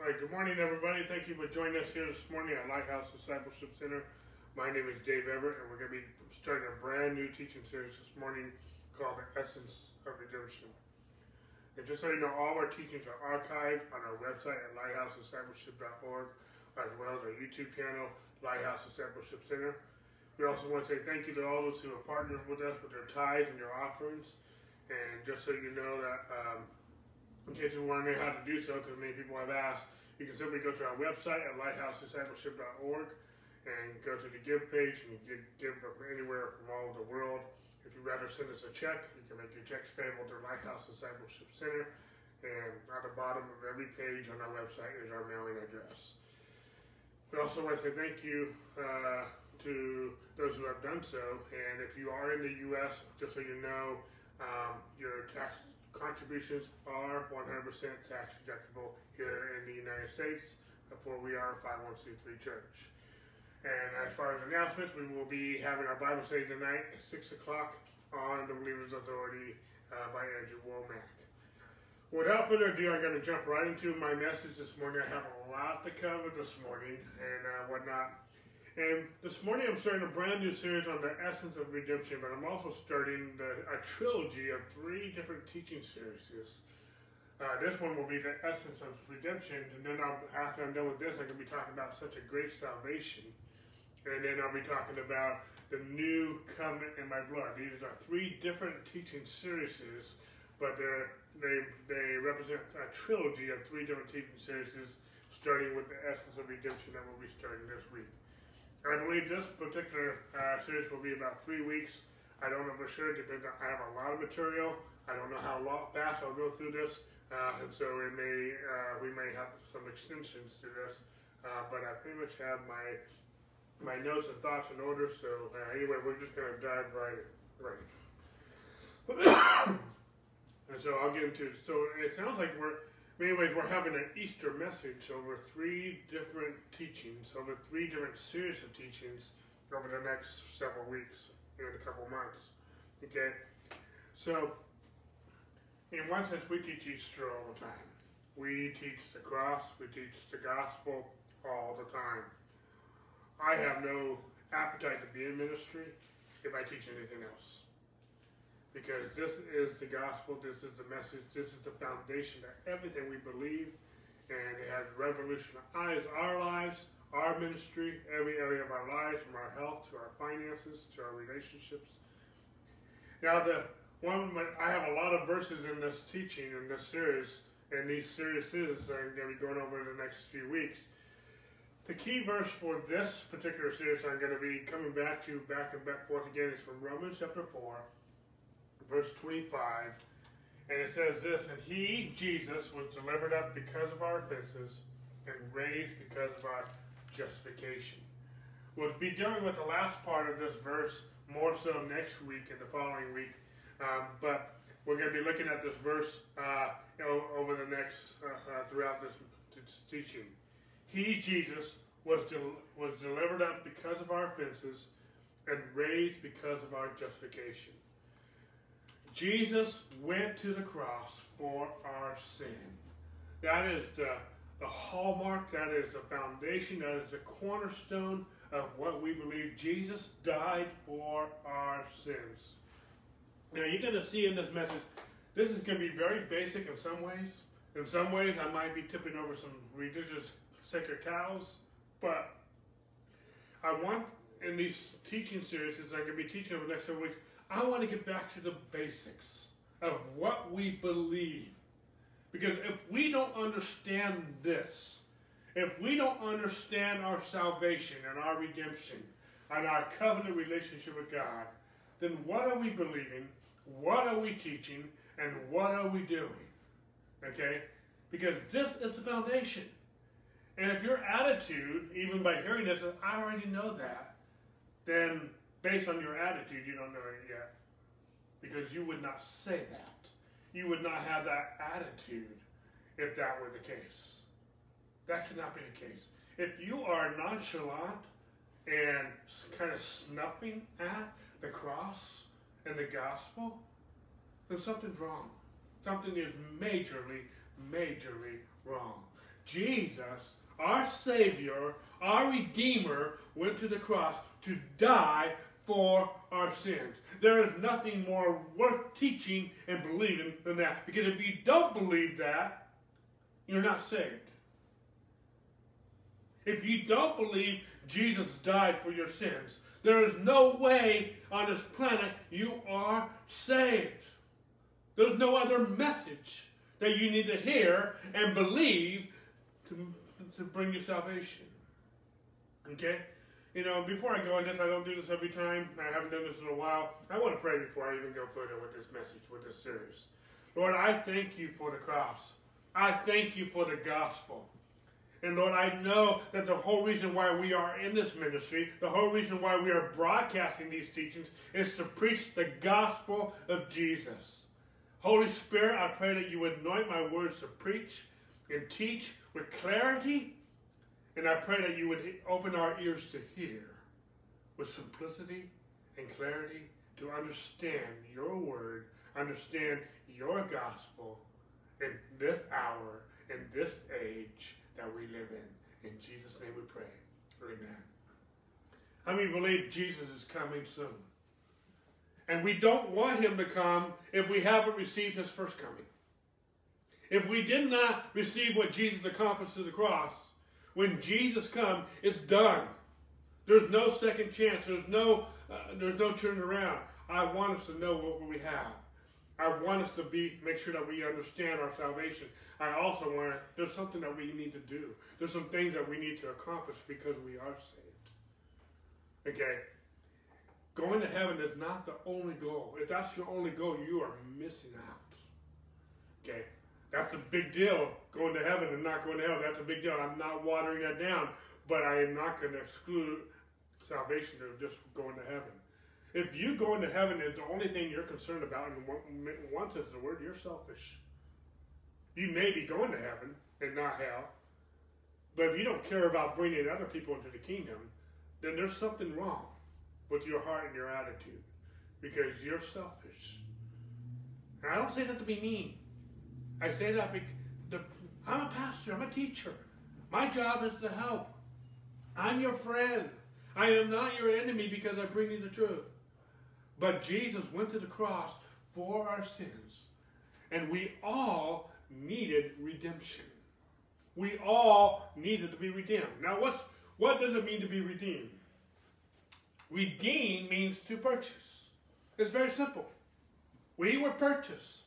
All right, good morning, everybody. Thank you for joining us here this morning at Lighthouse Discipleship Center. My name is Dave Everett, and we're going to be starting a brand new teaching series this morning called The Essence of Redemption. And just so you know, all of our teachings are archived on our website at lighthousediscipleship.org, as well as our YouTube channel, Lighthouse Discipleship Center. We also want to say thank you to all those who have partnered with us with their tithes and their offerings. And just so you know that um, in case you're wondering how to do so, because many people have asked, you can simply go to our website at lighthousediscipleship.org and go to the give page and you give from anywhere from all over the world. If you'd rather send us a check, you can make your checks payable to Lighthouse Discipleship Center. And at the bottom of every page on our website is our mailing address. We also want to say thank you uh, to those who have done so. And if you are in the U.S., just so you know, um, your tax contributions are 100% tax deductible here in the United States, for we are a 501c3 church. And as far as announcements, we will be having our Bible study tonight at 6 o'clock on the Believer's Authority uh, by Andrew Wommack. Without further ado, I'm going to jump right into my message this morning. I have a lot to cover this morning and uh, whatnot. And this morning I'm starting a brand new series on the essence of redemption, but I'm also starting the, a trilogy of three different teaching series. Uh, this one will be the essence of redemption, and then I'll, after I'm done with this, I'm going to be talking about such a great salvation. And then I'll be talking about the new covenant in my blood. These are three different teaching series, but they, they represent a trilogy of three different teaching series, starting with the essence of redemption that we'll be starting this week. I believe this particular uh, series will be about three weeks. I don't know for sure. Depends. On, I have a lot of material. I don't know how long, fast I'll go through this, uh, and so it may uh, we may have some extensions to this. Uh, but I pretty much have my my notes and thoughts in order. So uh, anyway, we're just gonna dive right in. Right. and so I'll get into. So it sounds like we're anyways, we're having an Easter message over three different teachings, over three different series of teachings over the next several weeks and a couple months. Okay? So, in one sense, we teach Easter all the time. We teach the cross, we teach the gospel all the time. I have no appetite to be in ministry if I teach anything else because this is the gospel, this is the message, this is the foundation of everything we believe, and it has revolutionized our lives, our ministry, every area of our lives, from our health to our finances to our relationships. Now, the one I have a lot of verses in this teaching in this series, and these series is uh, I'm going to be going over the next few weeks. The key verse for this particular series I'm going to be coming back to back and back forth again is from Romans chapter 4 verse 25, and it says this, And he, Jesus, was delivered up because of our offenses and raised because of our justification. We'll be dealing with the last part of this verse more so next week and the following week, um, but we're going to be looking at this verse uh, over the next, uh, uh, throughout this, teaching. He, Jesus, was, del- was delivered up because of our offenses and raised because of our justification. Jesus went to the cross for our sin. That is the, the hallmark, that is the foundation, that is the cornerstone of what we believe. Jesus died for our sins. Now, you're going to see in this message, this is going to be very basic in some ways. In some ways, I might be tipping over some religious sacred cows, but I want in these teaching series, I'm going to be teaching over the next several weeks, I want to get back to the basics of what we believe. Because if we don't understand this, if we don't understand our salvation and our redemption and our covenant relationship with God, then what are we believing? What are we teaching? And what are we doing? Okay? Because this is the foundation. And if your attitude, even by hearing this, is, I already know that, then based on your attitude, you don't know it yet. Because you would not say that. You would not have that attitude if that were the case. That cannot be the case. If you are nonchalant and kind of snuffing at the cross and the gospel, then something's wrong. Something is majorly, majorly wrong. Jesus, our Savior, our Redeemer, went to the cross to die for our sins. There is nothing more worth teaching and believing than that. Because if you don't believe that, you're not saved. If you don't believe Jesus died for your sins, there is no way on this planet you are saved. There's no other message that you need to hear and believe to, to bring you salvation. Okay? You know, before I go on this, I don't do this every time. I haven't done this in a while. I want to pray before I even go further with this message, with this series. Lord, I thank you for the cross. I thank you for the gospel. And Lord, I know that the whole reason why we are in this ministry, the whole reason why we are broadcasting these teachings, is to preach the gospel of Jesus. Holy Spirit, I pray that you anoint my words to preach and teach with clarity. And I pray that you would open our ears to hear with simplicity and clarity to understand your word, understand your gospel in this hour, in this age that we live in. In Jesus' name we pray. Amen. How many believe Jesus is coming soon? And we don't want him to come if we haven't received his first coming. If we did not receive what Jesus accomplished to the cross, when Jesus comes, it's done. There's no second chance. There's no, uh, there's no turning around. I want us to know what we have. I want us to be make sure that we understand our salvation. I also want there's something that we need to do. There's some things that we need to accomplish because we are saved. Okay. Going to heaven is not the only goal. If that's your only goal, you are missing out. Okay. That's a big deal. Going to heaven and not going to hell. That's a big deal. I'm not watering that down, but I am not going to exclude salvation of just going to heaven. If you go into heaven and the only thing you're concerned about, in one of the word, you're selfish. You may be going to heaven and not hell, but if you don't care about bringing other people into the kingdom, then there's something wrong with your heart and your attitude because you're selfish. And I don't say that to be mean. I say that because I'm a pastor, I'm a teacher. My job is to help. I'm your friend. I am not your enemy because I bring you the truth. But Jesus went to the cross for our sins. And we all needed redemption. We all needed to be redeemed. Now, what's, what does it mean to be redeemed? Redeem means to purchase. It's very simple. We were purchased,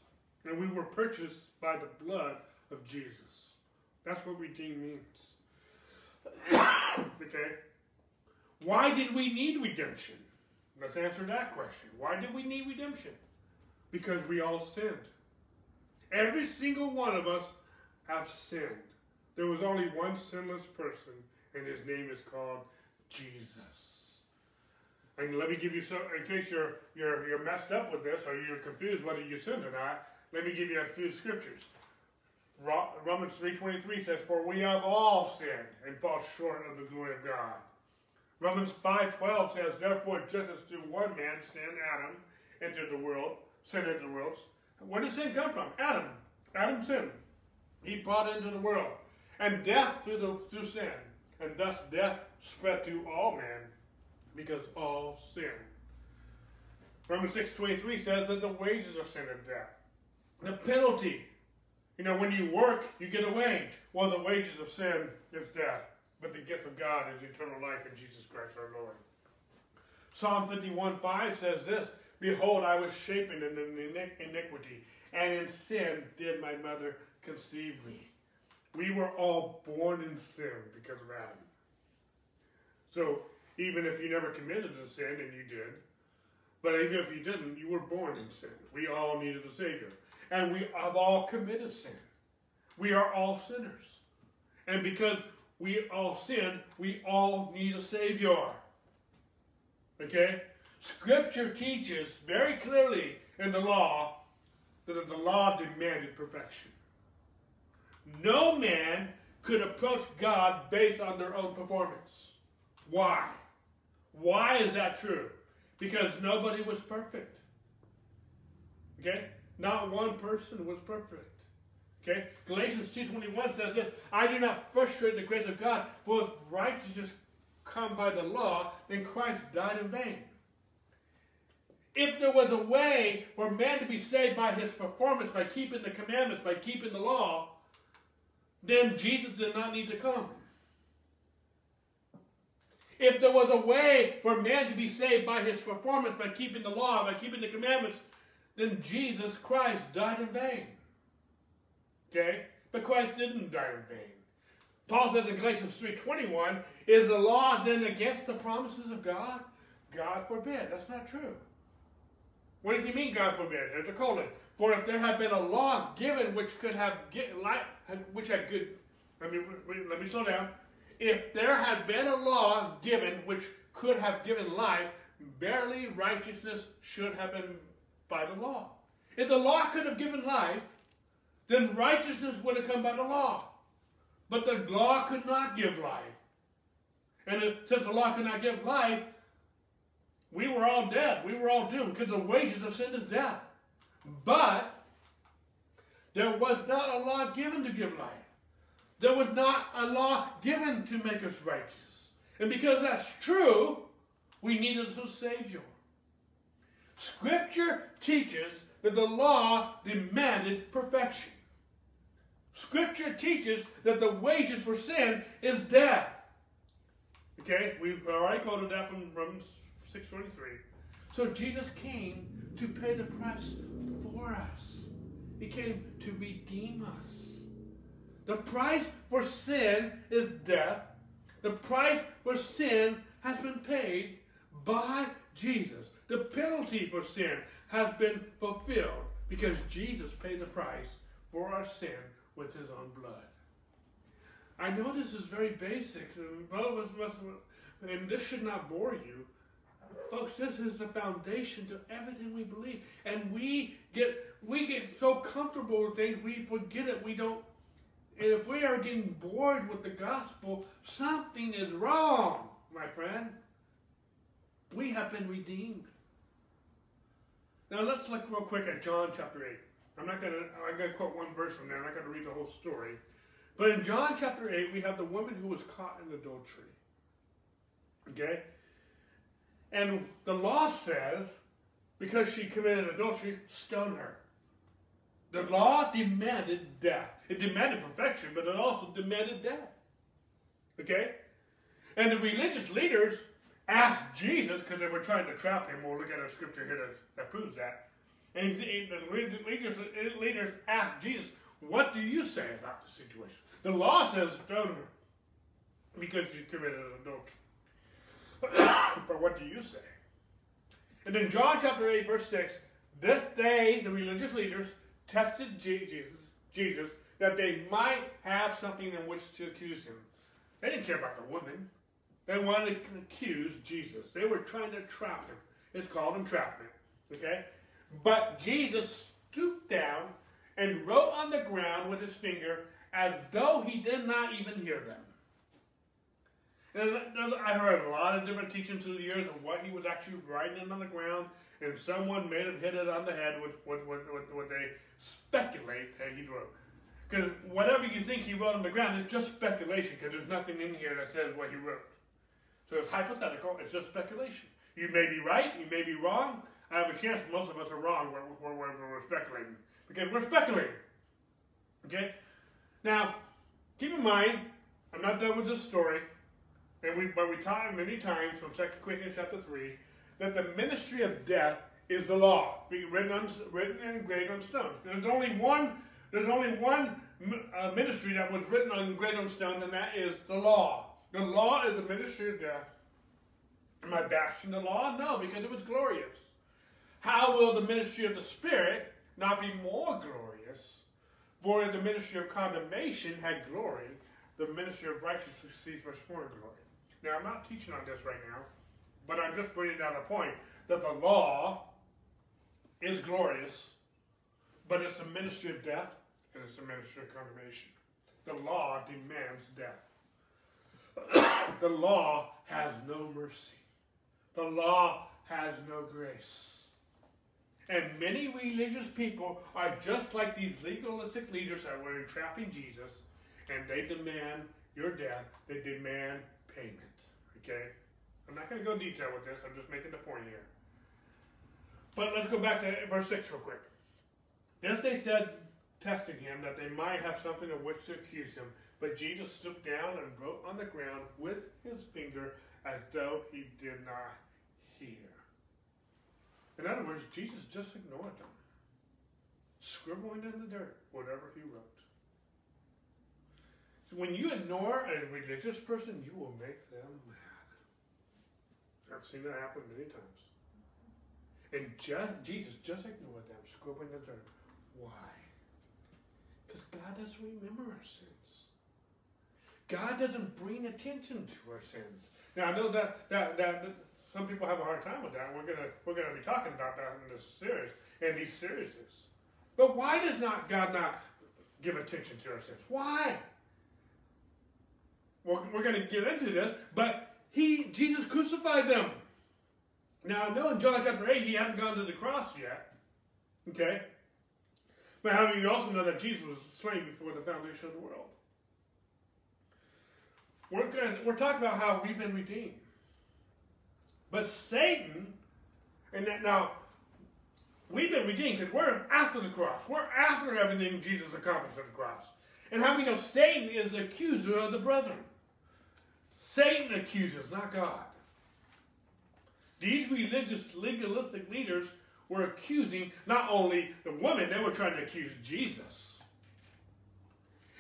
and we were purchased by the blood of Jesus. That's what redeem means. okay? Why did we need redemption? Let's answer that question. Why did we need redemption? Because we all sinned. Every single one of us have sinned. There was only one sinless person, and his name is called Jesus. And let me give you some, in case you're, you're, you're messed up with this or you're confused whether you sinned or not, let me give you a few scriptures. Romans 3.23 says, For we have all sinned and fall short of the glory of God. Romans 5.12 says, Therefore, just as through one man sin, Adam, entered the world, sin entered the world. Where did sin come from? Adam. Adam sinned. He brought into the world. And death through, the, through sin. And thus death spread to all men because all sin. Romans 6.23 says that the wages of sin is death. The penalty. You know, when you work, you get a wage. Well, the wages of sin is death. But the gift of God is eternal life in Jesus Christ our Lord. Psalm 51 5 says this Behold, I was shapen in iniquity, and in sin did my mother conceive me. We were all born in sin because of Adam. So, even if you never committed a sin, and you did, but even if you didn't, you were born in sin. We all needed a Savior. And we have all committed sin. We are all sinners. And because we all sin. We all need a Savior. Okay? Scripture teaches very clearly in the law that the law demanded perfection. No man could approach God based on their own performance. Why? Why is that true? Because nobody was perfect. Okay? Not one person was perfect. Okay? Galatians 2.21 says this, I do not frustrate the grace of God, for if righteousness come by the law, then Christ died in vain. If there was a way for man to be saved by his performance, by keeping the commandments, by keeping the law, then Jesus did not need to come. If there was a way for man to be saved by his performance, by keeping the law, by keeping the commandments, then Jesus Christ died in vain. Okay? But Christ didn't die in vain. Paul says in Galatians 3.21, is the law then against the promises of God? God forbid. That's not true. What does he mean, God forbid? There's a colon. For if there had been a law given which could have get life, which had good, let me, let me slow down. If there had been a law given which could have given life, barely righteousness should have been by the law. If the law could have given life, then righteousness would have come by the law. But the law could not give life. And if, since the law could not give life, we were all dead. We were all doomed because the wages of sin is death. But there was not a law given to give life. There was not a law given to make us righteous. And because that's true, we needed a Savior. Scripture teaches that the law demanded perfection. Scripture teaches that the wages for sin is death. Okay, we've already quoted that from Romans 6.23. So Jesus came to pay the price for us. He came to redeem us. The price for sin is death. The price for sin has been paid by Jesus. The penalty for sin has been fulfilled because Jesus paid the price for our sin with his own blood. I know this is very basic, and none of us must, and this should not bore you. Folks, this is the foundation to everything we believe. And we get we get so comfortable with things we forget it. We don't and if we are getting bored with the gospel, something is wrong, my friend. We have been redeemed. Now let's look real quick at John chapter 8. I'm not gonna I'm gonna quote one verse from there, I'm not gonna read the whole story. But in John chapter 8, we have the woman who was caught in adultery. Okay? And the law says, because she committed adultery, stone her. The law demanded death. It demanded perfection, but it also demanded death. Okay? And the religious leaders asked Jesus, because they were trying to trap him. We'll look at a scripture here that, that proves that. And he, the religious leaders asked Jesus, What do you say about the situation? The law says stone her because she committed adultery. but what do you say? And in John chapter 8, verse 6, this day the religious leaders tested Jesus, Jesus that they might have something in which to accuse him. They didn't care about the woman. They wanted to accuse Jesus. They were trying to trap him. It's called entrapment. Okay? But Jesus stooped down and wrote on the ground with his finger as though he did not even hear them. And I heard a lot of different teachings through the years of what he was actually writing on the ground, and someone made him hit it on the head with what, what, they speculate that he wrote. Because whatever you think he wrote on the ground is just speculation, because there's nothing in here that says what he wrote. So it's hypothetical, it's just speculation. You may be right, you may be wrong, I have a chance most of us are wrong when we're, we're, we're speculating. Because we're speculating. Okay? Now, keep in mind, I'm not done with this story, and we, but we taught many times from 2 Corinthians chapter 3 that the ministry of death is the law, being written, on, written and engraved on stones. There's only one, there's only one uh, ministry that was written on engraved on stone, and that is the law. The law is the ministry of death. Uh, am I bashing the law? No, because it was glorious. How will the ministry of the Spirit not be more glorious? For the ministry of condemnation had glory, the ministry of righteousness receives much more glory. Now, I'm not teaching on this right now, but I'm just bringing down a point that the law is glorious, but it's a ministry of death and it's a ministry of condemnation. The law demands death. the law has no mercy. The law has no grace. And many religious people are just like these legalistic leaders that were entrapping Jesus, and they demand your death, they demand payment. Okay? I'm not going to go detail with this, I'm just making the point here. But let's go back to verse 6 real quick. This they said, testing him, that they might have something of which to accuse him. But Jesus stooped down and wrote on the ground with his finger as though he did not hear. In other words, Jesus just ignored them, scribbling in the dirt whatever he wrote. So when you ignore a religious person, you will make them mad. I've seen that happen many times. And just, Jesus just ignored them, scribbling in the dirt. Why? Because God doesn't remember our sins. God doesn't bring attention to our sins. Now I know that that that, some people have a hard time with that. We're gonna we're gonna be talking about that in this series and these series. But why does not God not give attention to our sins? Why? Well, we're going to get into this, but he Jesus crucified them. Now I know in John chapter eight he hadn't gone to the cross yet. Okay. But how you also know that Jesus was slain before the foundation of the world? We're, gonna, we're talking about how we've been redeemed. But Satan, and that now, we've been redeemed because we're after the cross. We're after everything Jesus accomplished at the cross. And how we know Satan is the accuser of the brethren? Satan accuses, not God. These religious, legalistic leaders were accusing not only the woman, they were trying to accuse Jesus.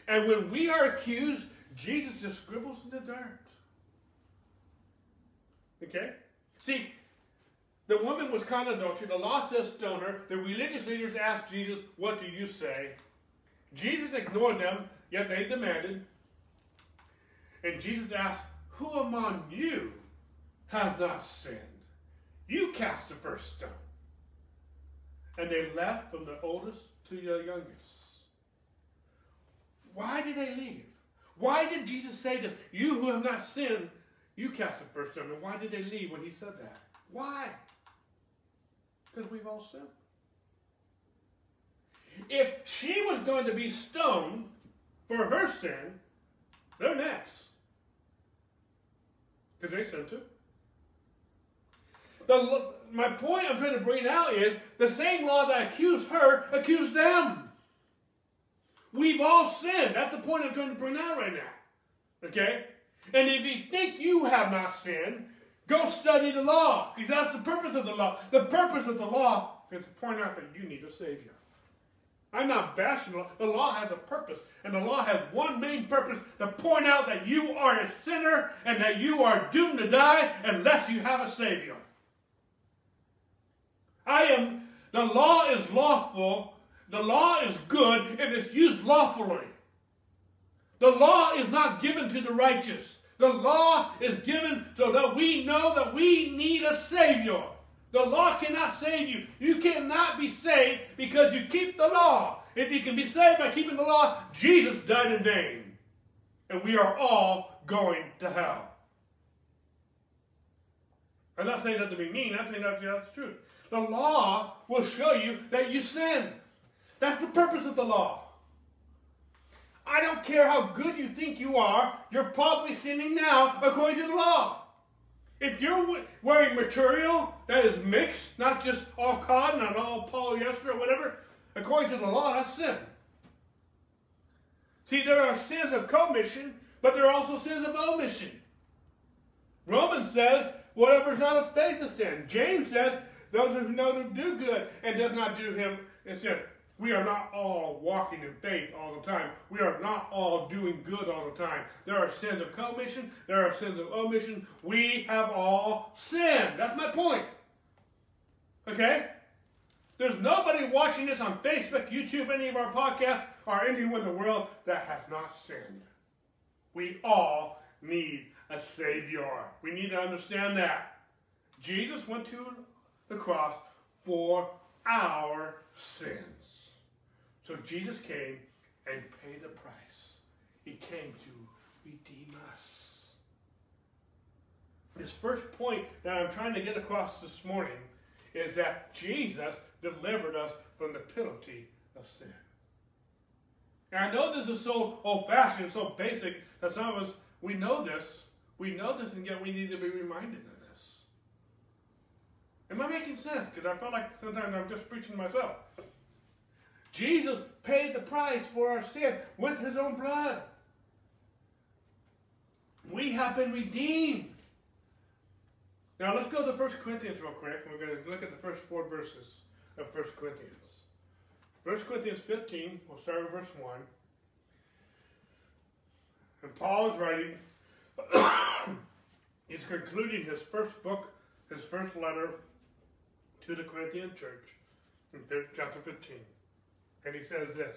And when we are accused, Jesus just scribbles in the dirt. Okay? See, the woman was caught in adultery. The law says stone her. The religious leaders asked Jesus, What do you say? Jesus ignored them, yet they demanded. And Jesus asked, Who among you has not sinned? You cast the first stone. And they left from the oldest to the youngest. Why did they leave? Why did Jesus say to them, You who have not sinned, you cast the first stone? And why did they leave when he said that? Why? Because we've all sinned. If she was going to be stoned for her sin, they're next. Because they sinned too. The, my point I'm trying to bring out is the same law that accused her accused them. We've all sinned. That's the point I'm trying to bring out right now. Okay? And if you think you have not sinned, go study the law. Because that's the purpose of the law. The purpose of the law is to point out that you need a Savior. I'm not bashing the law. The law has a purpose. And the law has one main purpose to point out that you are a sinner and that you are doomed to die unless you have a Savior. I am, the law is lawful. The law is good if it's used lawfully. The law is not given to the righteous. The law is given so that we know that we need a Savior. The law cannot save you. You cannot be saved because you keep the law. If you can be saved by keeping the law, Jesus died in vain. And we are all going to hell. I'm not saying that to be mean. I'm saying that that's the truth. The law will show you that you sin. That's the purpose of the law. I don't care how good you think you are, you're probably sinning now according to the law. If you're wearing material that is mixed, not just all cotton and all polyester or whatever, according to the law, that's sin. See, there are sins of commission, but there are also sins of omission. Romans says, whatever is not of faith is sin. James says, those who know to do good and does not do him is sin. We are not all walking in faith all the time. We are not all doing good all the time. There are sins of commission. There are sins of omission. We have all sinned. That's my point. Okay? There's nobody watching this on Facebook, YouTube, any of our podcasts, or anywhere in the world that has not sinned. We all need a Savior. We need to understand that. Jesus went to the cross for our sins. So Jesus came and paid the price. He came to redeem us. This first point that I'm trying to get across this morning is that Jesus delivered us from the penalty of sin. And I know this is so old-fashioned, so basic that some of us we know this, we know this, and yet we need to be reminded of this. Am I making sense? Because I feel like sometimes I'm just preaching myself. Jesus paid the price for our sin with his own blood. We have been redeemed. Now let's go to 1 Corinthians real quick. We're going to look at the first four verses of 1 Corinthians. 1 Corinthians 15, we'll start with verse 1. And Paul is writing, he's concluding his first book, his first letter to the Corinthian church in chapter 15. And he says this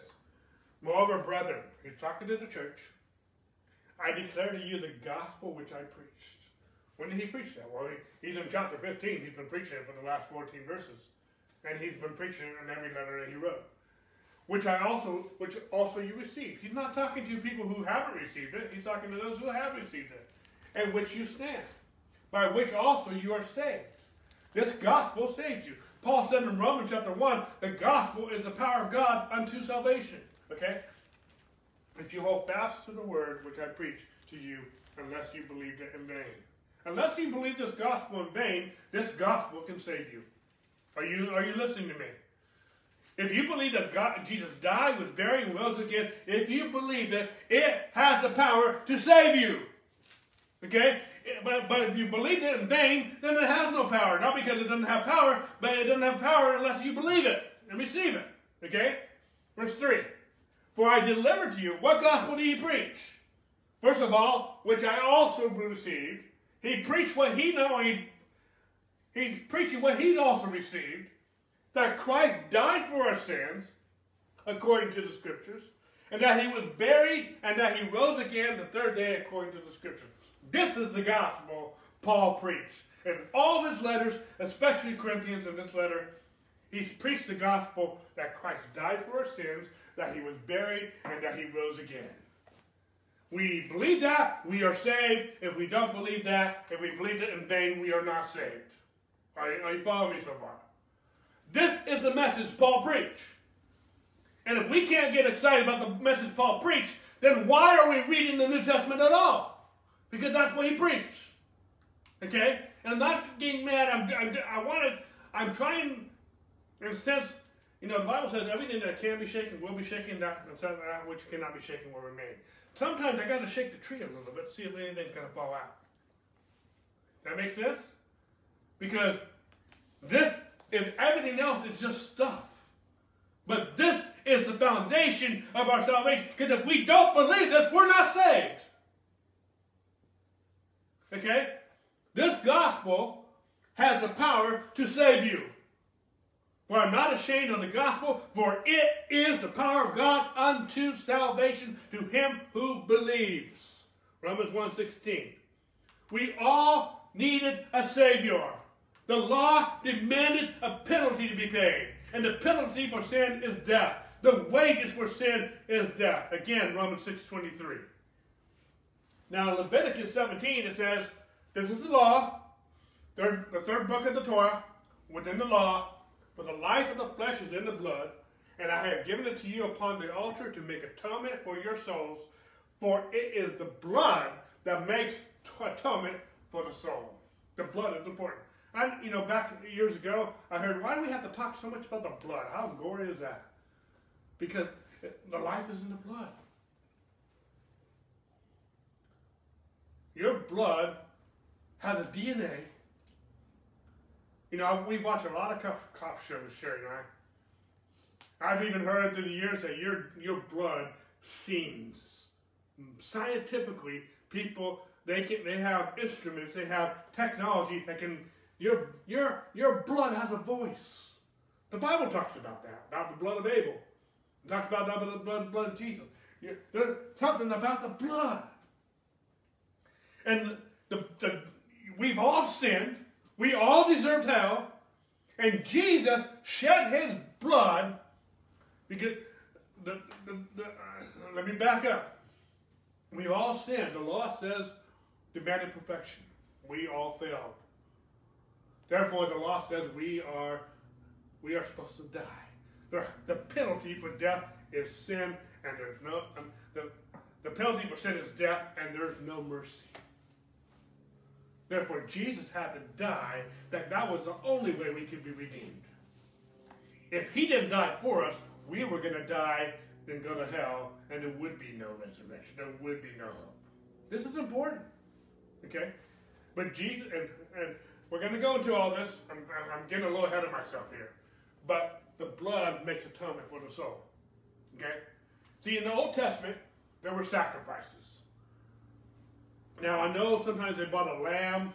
Moreover, brethren, he's talking to the church, I declare to you the gospel which I preached. When did he preach that? Well, he, he's in chapter 15. He's been preaching it for the last 14 verses. And he's been preaching it in every letter that he wrote. Which I also, which also you received. He's not talking to people who haven't received it. He's talking to those who have received it. And which you stand. By which also you are saved. This gospel saves you. Paul said in Romans chapter 1, the gospel is the power of God unto salvation. Okay? If you hold fast to the word which I preach to you, unless you believed it in vain. Unless you believe this gospel in vain, this gospel can save you. Are you, are you listening to me? If you believe that God, Jesus died, was buried, and rose again, if you believe that it has the power to save you. Okay? Eh, but, but if you believe it in vain, then it has no power. Not because it doesn't have power, but it doesn't have power unless you believe it and receive it. Okay? Verse 3. For I delivered to you, what gospel did he preach? First of all, which I also received. He preached what he he, he's preaching what he'd also received. That Christ died for our sins, according to the scriptures, and that he was buried, and that he rose again the third day according to the scriptures. This is the gospel Paul preached. In all his letters, especially Corinthians in this letter, he's preached the gospel that Christ died for our sins, that he was buried, and that he rose again. We believe that, we are saved. If we don't believe that, if we believe it in vain, we are not saved. Are, are you following me so far? This is the message Paul preached. And if we can't get excited about the message Paul preached, then why are we reading the New Testament at all? Because that's what he preached. Okay? And I'm not getting mad. I'm, I'm, I want to, I'm trying, in a sense, you know, the Bible says everything that can be shaken will be shaken, that, that uh, which cannot be shaken will remain. Sometimes I got to shake the tree a little bit, see if anything's going to fall out. That makes sense? Because this, if everything else is just stuff, but this is the foundation of our salvation. Because if we don't believe this, we're not saved. Okay? This gospel has the power to save you. For I'm not ashamed of the gospel, for it is the power of God unto salvation to him who believes. Romans 1.16. We all needed a Savior. The law demanded a penalty to be paid. And the penalty for sin is death. The wages for sin is death. Again, Romans 6.23. Now, Leviticus 17, it says, This is the law, third, the third book of the Torah, within the law, for the life of the flesh is in the blood, and I have given it to you upon the altar to make atonement for your souls, for it is the blood that makes atonement for the soul. The blood is important. I, you know, back years ago, I heard, why do we have to talk so much about the blood? How gory is that? Because the life is in the blood. Your blood has a DNA. You know, we watch a lot of cop, cop shows, Sherry and I. I've even heard through the years that your your blood sings. Scientifically, people they can they have instruments, they have technology that can your your your blood has a voice. The Bible talks about that, about the blood of Abel. It talks about that, the blood, blood of Jesus. There's something about the blood. And the, the, we've all sinned. We all deserved hell. And Jesus shed his blood because the, the, the uh, let me back up. We've all sinned. The law says demanded perfection. We all failed. Therefore, the law says we are We are supposed to die. The, the penalty for death is sin, and there's no um, the, the penalty for sin is death, and there's no mercy. Therefore, Jesus had to die, that that was the only way we could be redeemed. If he didn't die for us, we were going to die and go to hell, and there would be no resurrection. There would be no hope. This is important. Okay? But Jesus, and, and we're going to go into all this. I'm, I'm getting a little ahead of myself here. But the blood makes atonement for the soul. Okay? See, in the Old Testament, there were sacrifices. Now, I know sometimes they bought a lamb.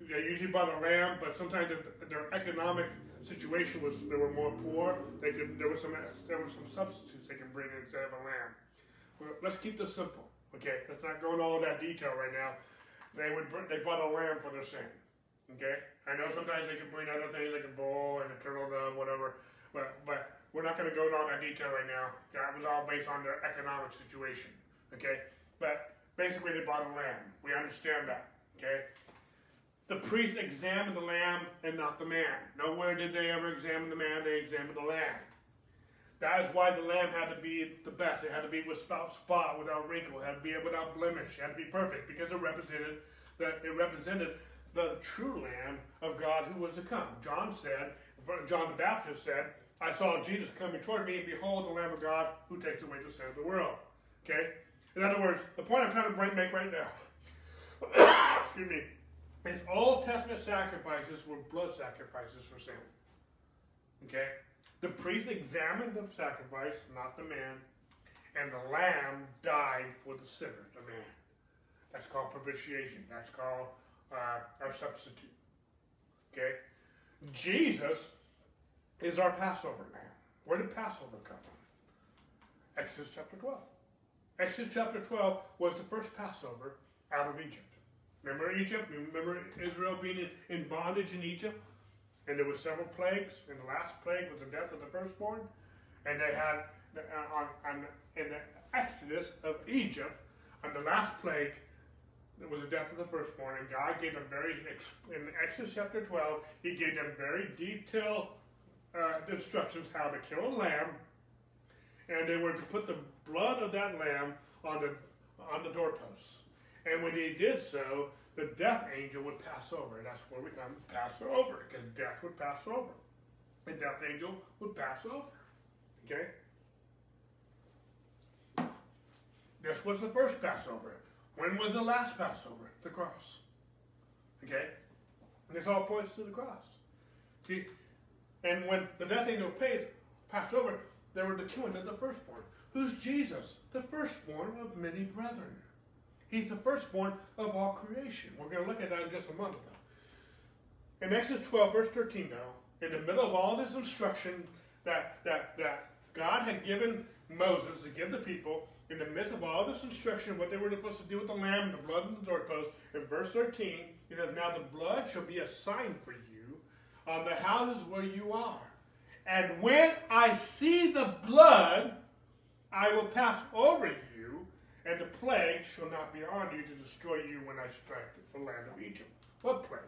They usually bought a lamb, but sometimes their economic situation was they were more poor. They could there was some there were some substitutes they could bring in instead of a lamb. Well, let's keep this simple, okay? Let's not go into all that detail right now. They would they bought a lamb for their sin, okay? I know sometimes they can bring other things like a bull and a turtle dove, whatever, but but we're not going to go into all that detail right now. That was all based on their economic situation, okay? But Basically, they bought a lamb. We understand that. Okay? The priest examined the lamb and not the man. Nowhere did they ever examine the man, they examined the lamb. That is why the lamb had to be the best. It had to be without spot, without wrinkle, it had to be without blemish, it had to be perfect, because it represented that it represented the true Lamb of God who was to come. John said, John the Baptist said, I saw Jesus coming toward me, and behold, the Lamb of God who takes away the sin of the world. Okay? In other words, the point I'm trying to make right now, excuse me, is Old Testament sacrifices were blood sacrifices for sin. Okay? The priest examined the sacrifice, not the man, and the lamb died for the sinner, the man. That's called propitiation. That's called uh, our substitute. Okay? Jesus is our Passover lamb. Where did Passover come from? Exodus chapter 12. Exodus chapter 12 was the first Passover out of Egypt. Remember Egypt? Remember Israel being in, in bondage in Egypt? And there were several plagues, and the last plague was the death of the firstborn. And they had, uh, on, on, in the Exodus of Egypt, on the last plague, it was the death of the firstborn, and God gave them very, in Exodus chapter 12, He gave them very detailed uh, instructions how to kill a lamb, and they were to put the blood of that lamb on the on the doorposts. And when he did so, the death angel would pass over. And that's where we come pass over, because death would pass over. The death angel would pass over. Okay? This was the first Passover. When was the last Passover? The cross. Okay? And this all points to the cross. See? And when the death angel passed over, they were the killing of the firstborn. Who's Jesus? The firstborn of many brethren. He's the firstborn of all creation. We're going to look at that in just a moment, though. In Exodus 12, verse 13, now, in the middle of all this instruction that, that, that God had given Moses to give the people, in the midst of all this instruction, what they were supposed to do with the lamb, the blood, and the doorpost, in verse 13, he says, Now the blood shall be a sign for you on the houses where you are. And when I see the blood, I will pass over you, and the plague shall not be on you to destroy you when I strike the land of Egypt. What plague?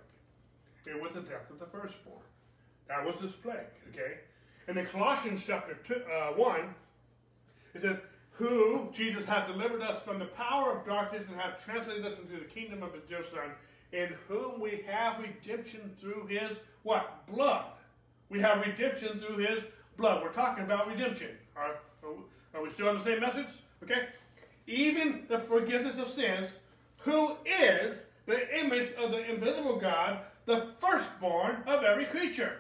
It was the death of the firstborn. That was this plague, okay? And in Colossians chapter two, uh, 1, it says, Who, Jesus, hath delivered us from the power of darkness and hath translated us into the kingdom of his dear Son, in whom we have redemption through his, what? Blood. We have redemption through his blood. We're talking about redemption. Are, are we still on the same message? Okay? Even the forgiveness of sins, who is the image of the invisible God, the firstborn of every creature.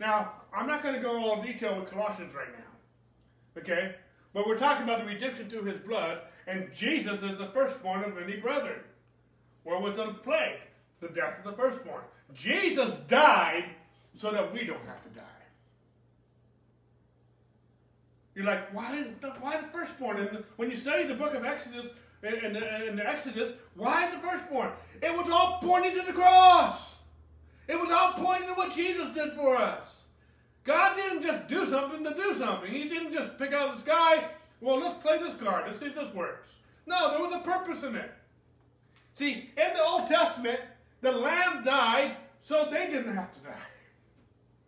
Now, I'm not going to go all detail with Colossians right now. Okay? But we're talking about the redemption through his blood, and Jesus is the firstborn of many brethren. Where was the plague? The death of the firstborn. Jesus died so that we don't have to die. You're like, why the, why the firstborn? And when you study the book of Exodus, and, and, the Exodus, why the firstborn? It was all pointing to the cross. It was all pointing to what Jesus did for us. God didn't just do something to do something. He didn't just pick out the sky, well, let's play this card. Let's see if this works. No, there was a purpose in it. See, in the Old Testament, the lamb died so they didn't have to die.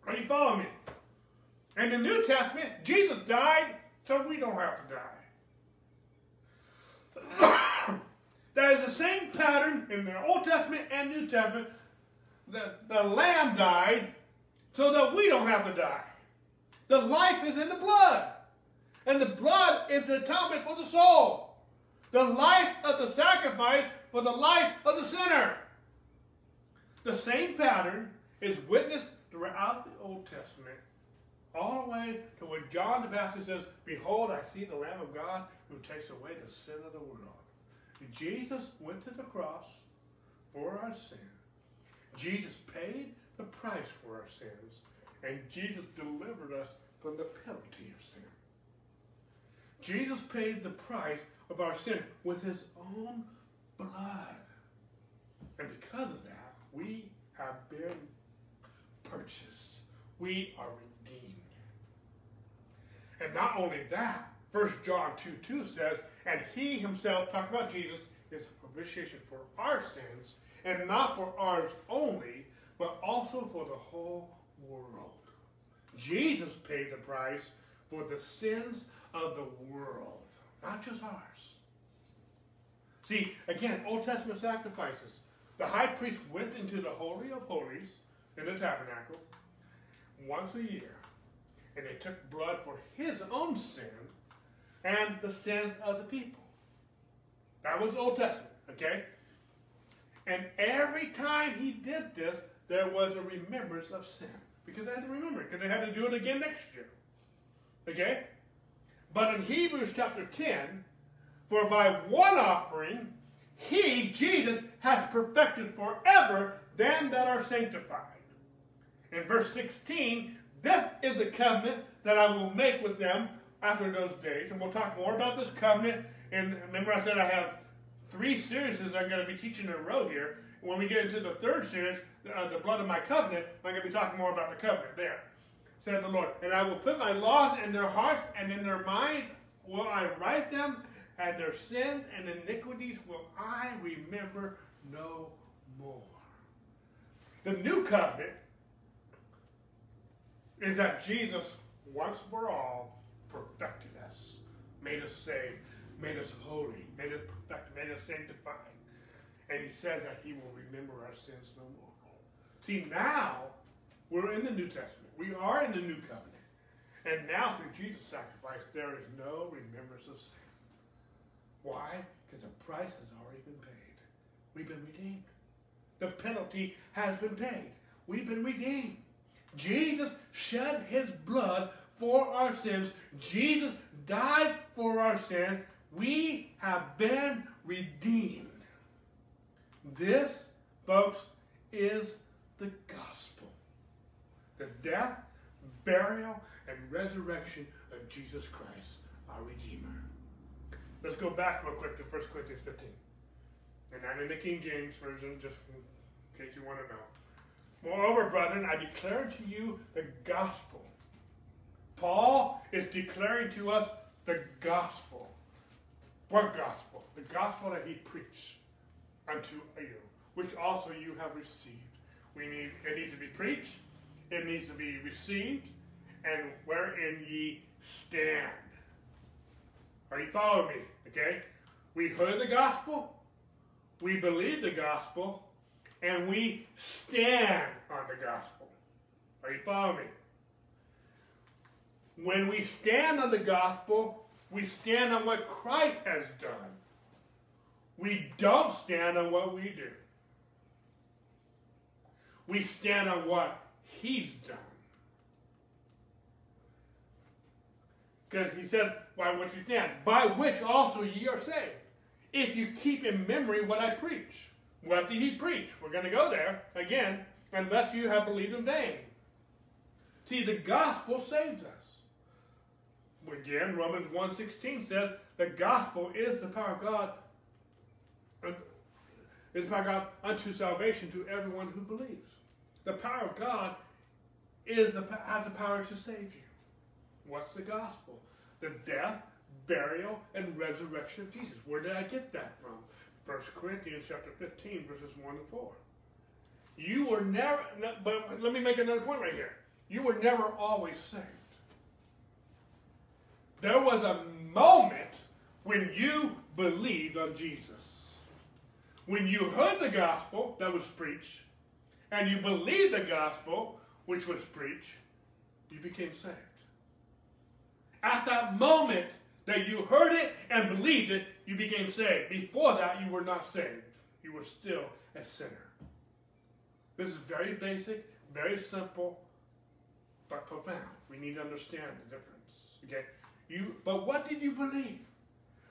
Are you following me? In the New Testament, Jesus died so we don't have to die. that is the same pattern in the Old Testament and New Testament. The, the Lamb died so that we don't have to die. The life is in the blood. And the blood is the atonement for the soul. The life of the sacrifice for the life of the sinner. The same pattern is witnessed throughout the Old Testament, all the way to where John the Baptist says, Behold, I see the Lamb of God who takes away the sin of the world. Jesus went to the cross for our sin. Jesus paid the price for our sins. And Jesus delivered us from the penalty of sin. Jesus paid the price of our sin with his own blood. And because of that, we have been purchased. We are redeemed. And not only that, 1 John 2 2 says, And he himself, talking about Jesus, is a propitiation for our sins, and not for ours only, but also for the whole world. Jesus paid the price for the sins of the world, not just ours. See, again, Old Testament sacrifices. The high priest went into the Holy of Holies in the tabernacle once a year, and they took blood for his own sin and the sins of the people. That was Old Testament, okay? And every time he did this, there was a remembrance of sin. Because they had to remember it, because they had to do it again next year. Okay? But in Hebrews chapter 10, for by one offering, he, Jesus, has perfected forever them that are sanctified. In verse 16, this is the covenant that I will make with them after those days. And we'll talk more about this covenant. And remember I said I have three series I'm going to be teaching in a row here. When we get into the third series, uh, the blood of my covenant, I'm going to be talking more about the covenant there, said the Lord. And I will put my laws in their hearts, and in their minds will I write them, and their sins and iniquities will I remember no more. The new covenant is that Jesus, once for all, perfected us, made us saved, made us holy, made us perfect, made us sanctified. And he says that he will remember our sins no more. See, now we're in the New Testament. We are in the New Covenant. And now through Jesus' sacrifice, there is no remembrance of sin. Why? Because the price has already been paid. We've been redeemed. The penalty has been paid. We've been redeemed. Jesus shed his blood for our sins. Jesus died for our sins. We have been redeemed. This, folks, is the gospel. The death, burial, and resurrection of Jesus Christ, our Redeemer. Let's go back real quick to 1 Corinthians 15. And I'm in the King James Version, just in case you want to know. Moreover, brethren, I declare to you the gospel. Paul is declaring to us the gospel. What gospel? The gospel that he preached unto you, which also you have received. We need it needs to be preached, it needs to be received, and wherein ye stand. Are you following me? Okay? We heard the gospel, we believe the gospel, and we stand on the gospel. Are you following me? When we stand on the gospel, we stand on what Christ has done. We don't stand on what we do. We stand on what he's done. Because he said, by which you stand, by which also ye are saved. If you keep in memory what I preach. What did he preach? We're going to go there again, unless you have believed in vain. See, the gospel saves us. Again, Romans 1.16 says, the gospel is the power of God is by God unto salvation to everyone who believes. The power of God is the, has the power to save you. What's the gospel? The death, burial, and resurrection of Jesus. Where did I get that from? 1 Corinthians chapter 15, verses 1 and 4. You were never, but let me make another point right here. You were never always saved. there was a moment when you believed on Jesus. When you heard the gospel that was preached, and you believed the gospel which was preached, you became saved. At that moment that you heard it and believed it, you became saved. Before that, you were not saved. You were still a sinner. This is very basic, very simple, but profound. We need to understand the difference. Okay? You but what did you believe?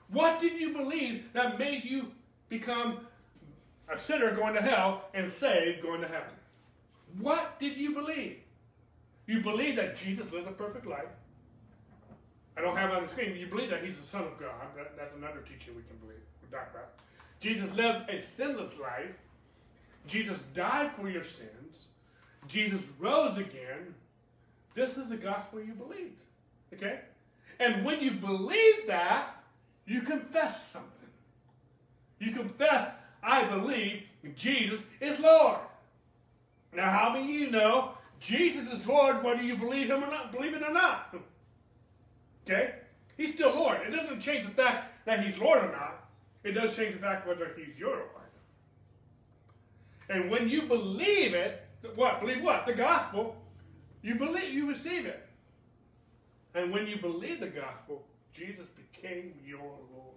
What did you believe that made you become a sinner going to hell and saved going to heaven? What did you believe? You believe that Jesus lived a perfect life. I don't have it on the screen. You believe that he's the Son of God. That, that's another teaching we can believe. We talk about. Jesus lived a sinless life. Jesus died for your sins. Jesus rose again. This is the gospel you believed. Okay? And when you believe that, you confess something. You confess, I believe Jesus is Lord. Now, how of you know Jesus is Lord whether you believe him or not, believe it or not? Okay? He's still Lord. It doesn't change the fact that he's Lord or not. It does change the fact whether he's your Lord. And when you believe it, what? Believe what? The gospel. You believe, you receive it. And when you believe the gospel, Jesus became your Lord.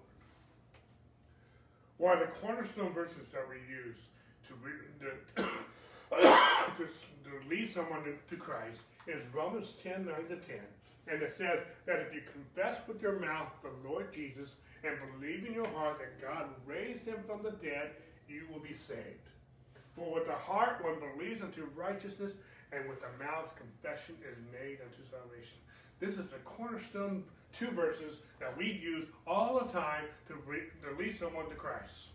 One of the cornerstone verses that we use to, to, to lead someone to, to Christ is Romans 10 9 to 10. And it says that if you confess with your mouth the Lord Jesus and believe in your heart that God raised him from the dead, you will be saved. For with the heart one believes unto righteousness, and with the mouth confession is made unto salvation. This is the cornerstone two verses that we use all the time to, to lead someone to Christ.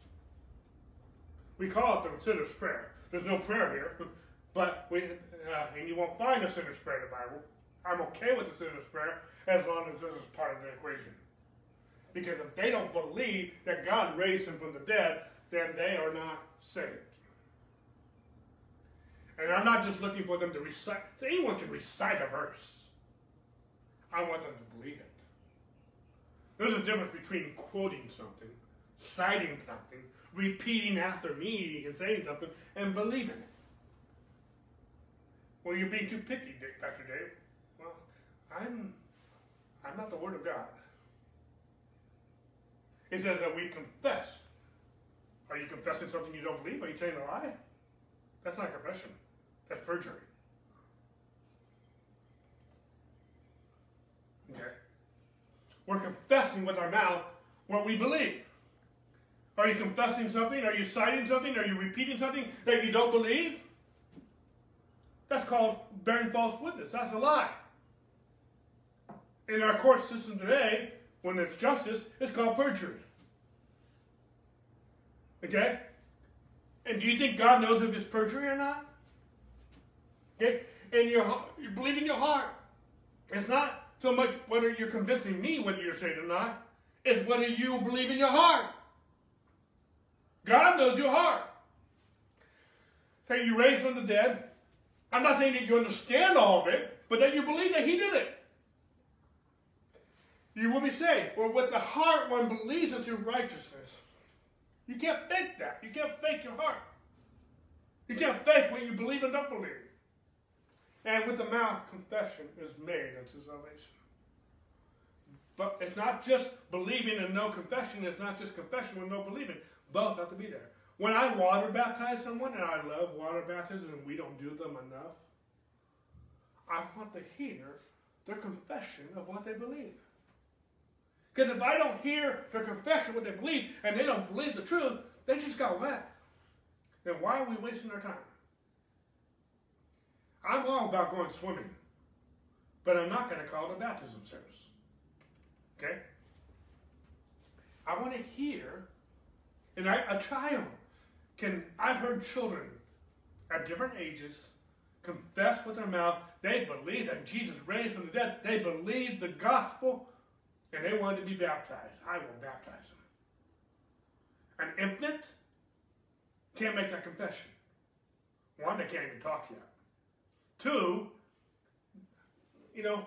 We call it the sinner's prayer. There's no prayer here, but we, uh, and you won't find a sinner's prayer in the Bible. I'm okay with the sinner's prayer as long as this is part of the equation. Because if they don't believe that God raised him from the dead, then they are not saved. And I'm not just looking for them to recite. Anyone can recite a verse. I want them to believe it. There's a difference between quoting something, citing something, repeating after me and saying something, and believing it. Well, you're being too picky, Pastor Dave. I'm, I'm not the Word of God. It says that we confess. Are you confessing something you don't believe? Are you telling a lie? That's not confession. That's perjury. Okay? We're confessing with our mouth what we believe. Are you confessing something? Are you citing something? Are you repeating something that you don't believe? That's called bearing false witness. That's a lie in our court system today, when it's justice, it's called perjury. Okay? And do you think God knows if it's perjury or not? Okay? And you believe in your heart. It's not so much whether you're convincing me whether you're saved or not. It's whether you believe in your heart. God knows your heart. Say you raised from the dead. I'm not saying that you understand all of it, but that you believe that He did it you will be saved. For with the heart one believes unto righteousness. You can't fake that. You can't fake your heart. You can't fake what you believe and don't believe. And with the mouth, confession is made unto salvation. But it's not just believing and no confession. It's not just confession with no believing. Both have to be there. When I water baptize someone, and I love water baptisms, and we don't do them enough, I want to hear their confession of what they believe. Because if I don't hear their confession, what they believe, and they don't believe the truth, they just got left. Then why are we wasting our time? I'm all about going swimming, but I'm not going to call it a baptism service. Okay? I want to hear, and I, a child can, I've heard children at different ages confess with their mouth, they believe that Jesus raised from the dead, they believe the gospel, and they wanted to be baptized, I will baptize them. An infant can't make that confession. One, they can't even talk yet. Two, you know,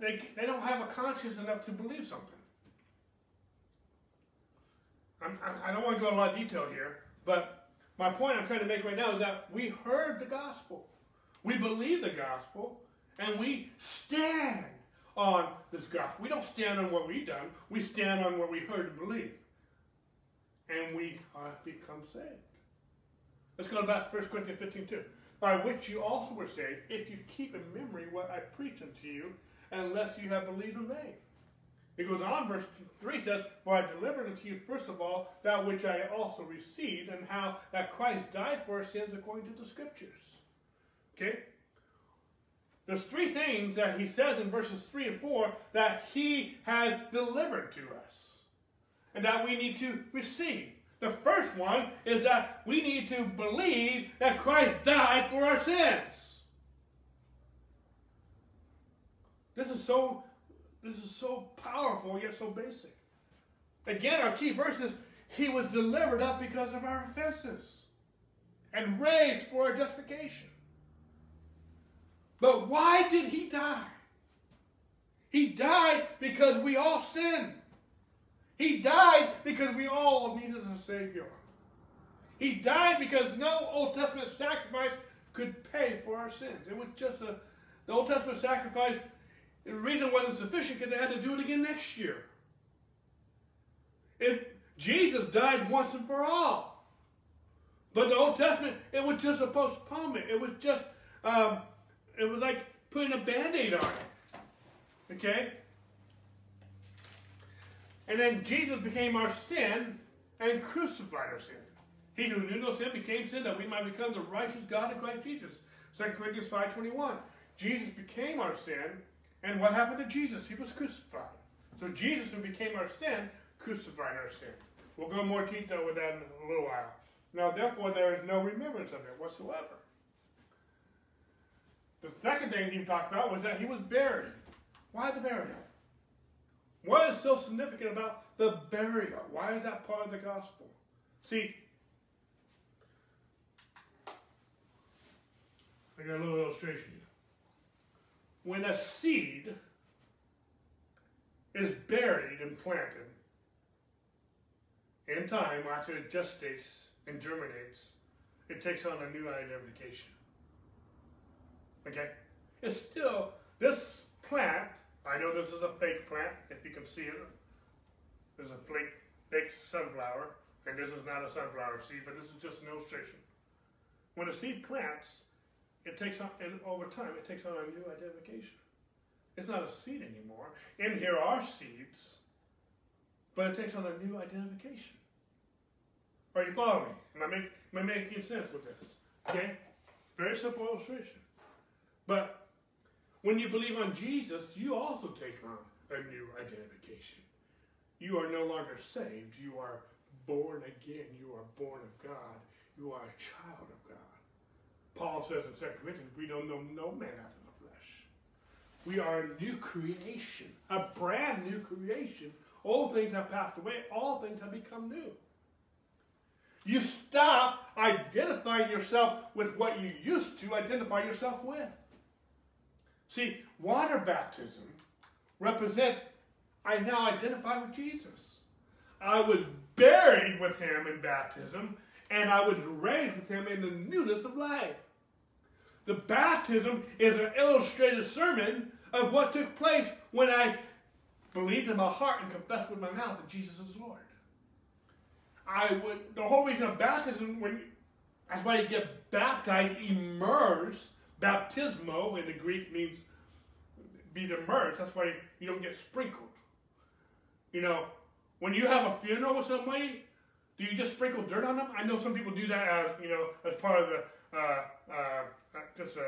they, they don't have a conscience enough to believe something. I'm, I don't want to go into a lot of detail here, but my point I'm trying to make right now is that we heard the gospel. We believe the gospel, and we stand on this gospel. We don't stand on what we've done. We stand on what we heard and believe. And we have become saved. Let's go back to 1 Corinthians 15 2. By which you also were saved, if you keep in memory what I preach unto you, unless you have believed in vain. It goes on, verse 3 says, For I delivered unto you first of all that which I also received, and how that Christ died for our sins according to the Scriptures. Okay? There's three things that he says in verses 3 and 4 that he has delivered to us and that we need to receive. The first one is that we need to believe that Christ died for our sins. This is so this is so powerful yet so basic. Again, our key verse is he was delivered up because of our offenses and raised for our justification. But why did he die? He died because we all sinned. He died because we all needed a Savior. He died because no Old Testament sacrifice could pay for our sins. It was just a, the Old Testament sacrifice, the reason wasn't sufficient because they had to do it again next year. If Jesus died once and for all. But the Old Testament, it was just a postponement. It was just um, it was like putting a band-aid on it. Okay? And then Jesus became our sin and crucified our sin. He who knew no sin became sin that we might become the righteous God in Christ Jesus. 2 Corinthians 5.21. Jesus became our sin, and what happened to Jesus? He was crucified. So Jesus, who became our sin, crucified our sin. We'll go more detail with that in a little while. Now, therefore, there is no remembrance of it whatsoever. The second thing he talked about was that he was buried. Why the burial? What is so significant about the burial? Why is that part of the gospel? See, I got a little illustration here. When a seed is buried and planted, in time, after it gestates and germinates, it takes on a new identification. Okay? It's still, this plant, I know this is a fake plant, if you can see it. There's a fake, fake sunflower, and this is not a sunflower seed, but this is just an illustration. When a seed plants, it takes on, and over time, it takes on a new identification. It's not a seed anymore. In here are seeds, but it takes on a new identification. Are you following me? Am I, make, am I making sense with this? Okay? Very simple illustration. But when you believe on Jesus, you also take on a new identification. You are no longer saved. You are born again. You are born of God. You are a child of God. Paul says in 2 Corinthians, we don't know no man after the flesh. We are a new creation, a brand new creation. Old things have passed away. All things have become new. You stop identifying yourself with what you used to identify yourself with. See, water baptism represents I now identify with Jesus. I was buried with him in baptism, and I was raised with him in the newness of life. The baptism is an illustrated sermon of what took place when I believed in my heart and confessed with my mouth that Jesus is Lord. I would the whole reason of baptism when that's why you get baptized, immersed Baptismo in the Greek means be immersed. That's why you don't get sprinkled. You know, when you have a funeral with somebody, do you just sprinkle dirt on them? I know some people do that as, you know, as part of the, uh, uh, just, uh,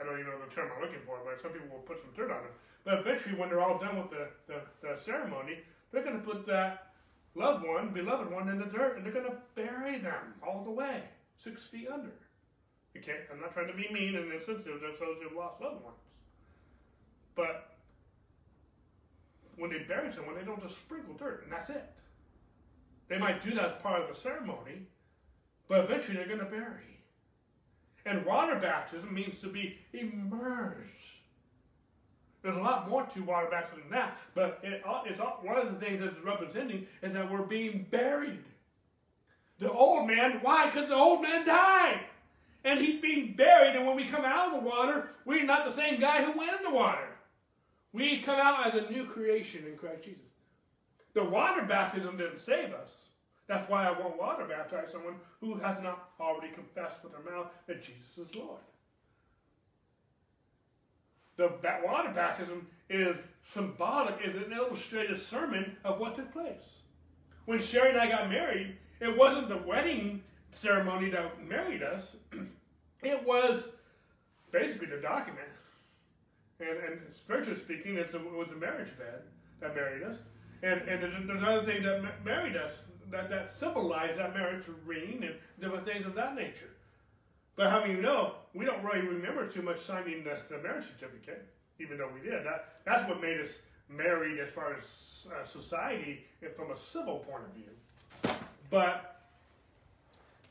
I don't even know the term I'm looking for, but some people will put some dirt on them. But eventually, when they're all done with the, the, the ceremony, they're going to put that loved one, beloved one, in the dirt, and they're going to bury them all the way, six feet under. Okay, I'm not trying to be mean and insensitive to those who've lost loved ones. But when they bury someone, they don't just sprinkle dirt and that's it. They might do that as part of the ceremony, but eventually they're going to bury. And water baptism means to be immersed. There's a lot more to water baptism than that, but it, uh, it's uh, one of the things that it's representing is that we're being buried. The old man, why? Because the old man died. And he's being buried, and when we come out of the water, we're not the same guy who went in the water. We come out as a new creation in Christ Jesus. The water baptism didn't save us. That's why I won't water baptize someone who has not already confessed with their mouth that Jesus is Lord. The water baptism is symbolic, is an illustrated sermon of what took place. When Sherry and I got married, it wasn't the wedding ceremony that married us. it was basically the document. And, and spiritually speaking, it was a marriage bed that married us. And, and there's other things that married us that, that symbolize that marriage ring and different things of that nature. But how many you know, we don't really remember too much signing the, the marriage certificate, even though we did. That, that's what made us married as far as uh, society from a civil point of view. But,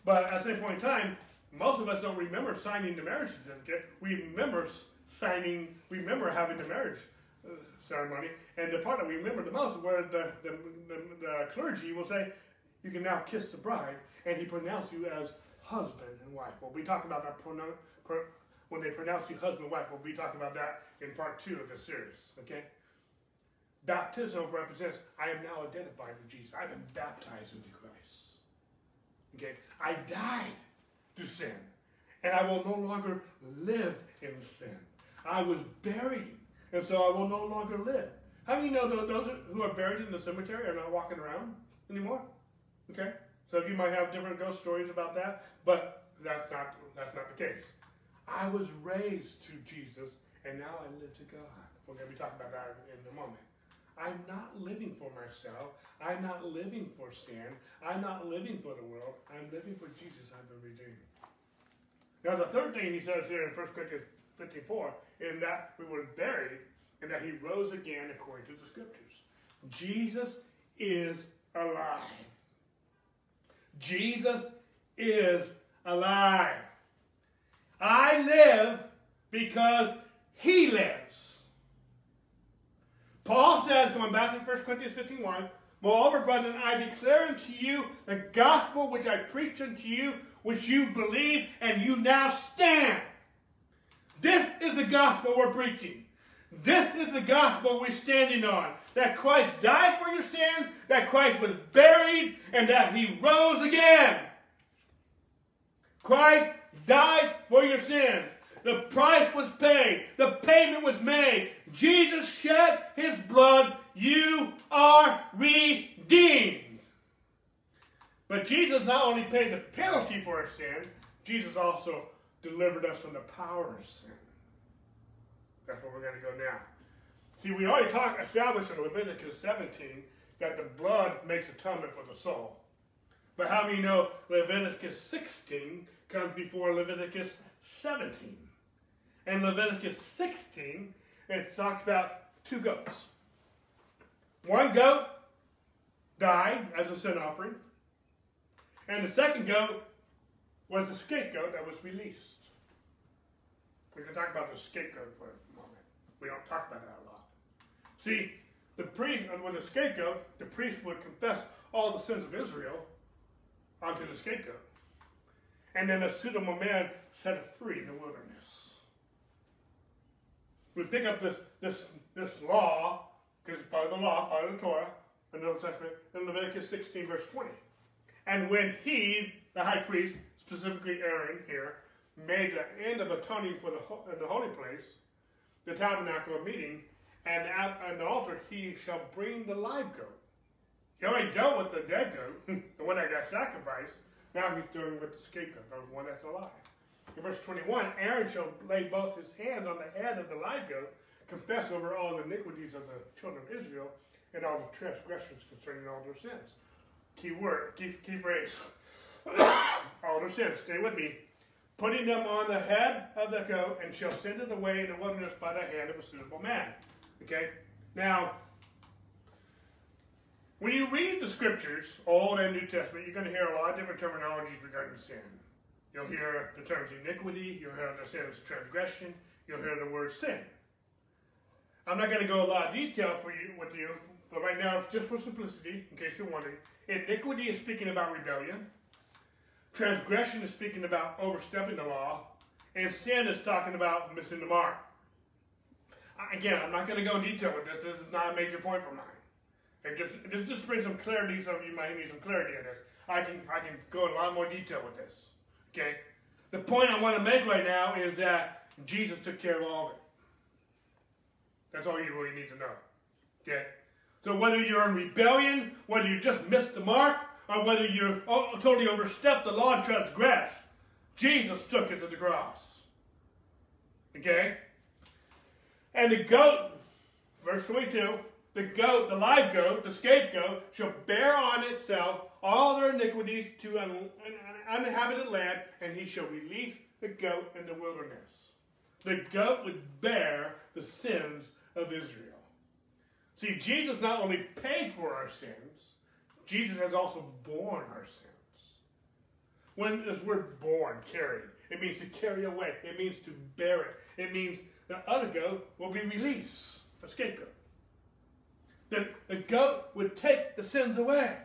but at the same point in time, most of us don't remember signing the marriage certificate. We remember signing, we remember having the marriage uh, ceremony. And the part that we remember the most is where the, the, the, the clergy will say, you can now kiss the bride, and he pronounce you as husband and wife. We'll be talking about that pronoun, when they pronounce you husband and wife. We'll be talking about that in part two of the series. Okay. Baptism represents I am now identified with Jesus. I've been baptized into Christ. Okay. I died to sin, and I will no longer live in sin. I was buried, and so I will no longer live. How many know those who are buried in the cemetery are not walking around anymore? Okay. So you might have different ghost stories about that, but that's not that's not the case. I was raised to Jesus, and now I live to God. We're going to be talking about that in a moment. I'm not living for myself. I'm not living for sin. I'm not living for the world. I'm living for Jesus. I've been redeemed. Now, the third thing he says here in 1 Corinthians 54 is that we were buried and that he rose again according to the scriptures. Jesus is alive. Jesus is alive. I live because he lives. Paul says, going back to 1 Corinthians 15 Moreover, brethren, I declare unto you the gospel which I preached unto you, which you believe, and you now stand. This is the gospel we're preaching. This is the gospel we're standing on that Christ died for your sins, that Christ was buried, and that he rose again. Christ died for your sins. The price was paid. The payment was made. Jesus shed his blood. You are redeemed. But Jesus not only paid the penalty for our sin, Jesus also delivered us from the power of sin. That's where we're going to go now. See, we already talked, established in Leviticus 17 that the blood makes atonement for the soul. But how many know Leviticus 16 comes before Leviticus 17? And Leviticus 16, it talks about two goats. One goat died as a sin offering, and the second goat was a scapegoat that was released. We can talk about the scapegoat for a moment. We don't talk about that a lot. See, the priest, with the scapegoat, the priest would confess all the sins of Israel onto the scapegoat. And then a suitable man set free in the wilderness. We pick up this, this, this law, because it's part of the law, part of the Torah, in the Old Testament, in Leviticus 16, verse 20. And when he, the high priest, specifically Aaron here, made the end of atoning for the, the holy place, the tabernacle of meeting, and at an altar he shall bring the live goat. He already dealt with the dead goat, the one that got sacrificed. Now he's dealing with the scapegoat, the one that's alive. In verse 21, Aaron shall lay both his hands on the head of the live goat, confess over all the iniquities of the children of Israel, and all the transgressions concerning all their sins. Key word, key, key phrase. all their sins. Stay with me. Putting them on the head of the goat, and shall send it away in the wilderness by the hand of a suitable man. Okay? Now, when you read the scriptures, Old and New Testament, you're going to hear a lot of different terminologies regarding sin. You'll hear the terms iniquity, you'll hear the sins transgression, you'll hear the word sin. I'm not going to go a lot of detail for you with you, but right now, just for simplicity, in case you're wondering, iniquity is speaking about rebellion. Transgression is speaking about overstepping the law, and sin is talking about missing the mark. Again, I'm not going to go in detail with this. This is not a major point for mine. It just, it just brings some clarity. Some of you might need some clarity in this. I can, I can go in a lot more detail with this. Okay? The point I want to make right now is that Jesus took care of all of it. That's all you really need to know. Okay? So whether you're in rebellion, whether you just missed the mark, or whether you totally overstepped the law and transgressed, Jesus took it to the cross. Okay? And the goat, verse 22, the goat, the live goat, the scapegoat, shall bear on itself all their iniquities to an uninhabited land, and he shall release the goat in the wilderness. The goat would bear the sins of Israel. See, Jesus not only paid for our sins, Jesus has also borne our sins. When this word borne, carried, it means to carry away. It means to bear it. It means the other goat will be released, a scapegoat. The, the goat would take the sins away.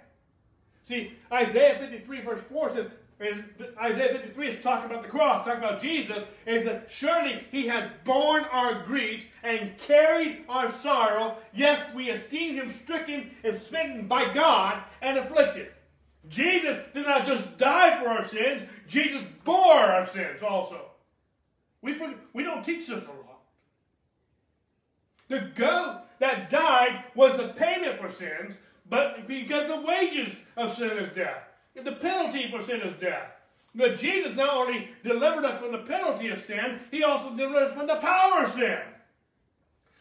See, Isaiah 53 verse 4 says, and Isaiah 53 is talking about the cross, talking about Jesus, and said, Surely he has borne our griefs and carried our sorrow, yes, we esteem him stricken and smitten by God and afflicted. Jesus did not just die for our sins, Jesus bore our sins also. We, forget, we don't teach this a lot. The goat that died was the payment for sins, but because the wages of sin is death. The penalty for sin is death. But Jesus not only delivered us from the penalty of sin, he also delivered us from the power of sin.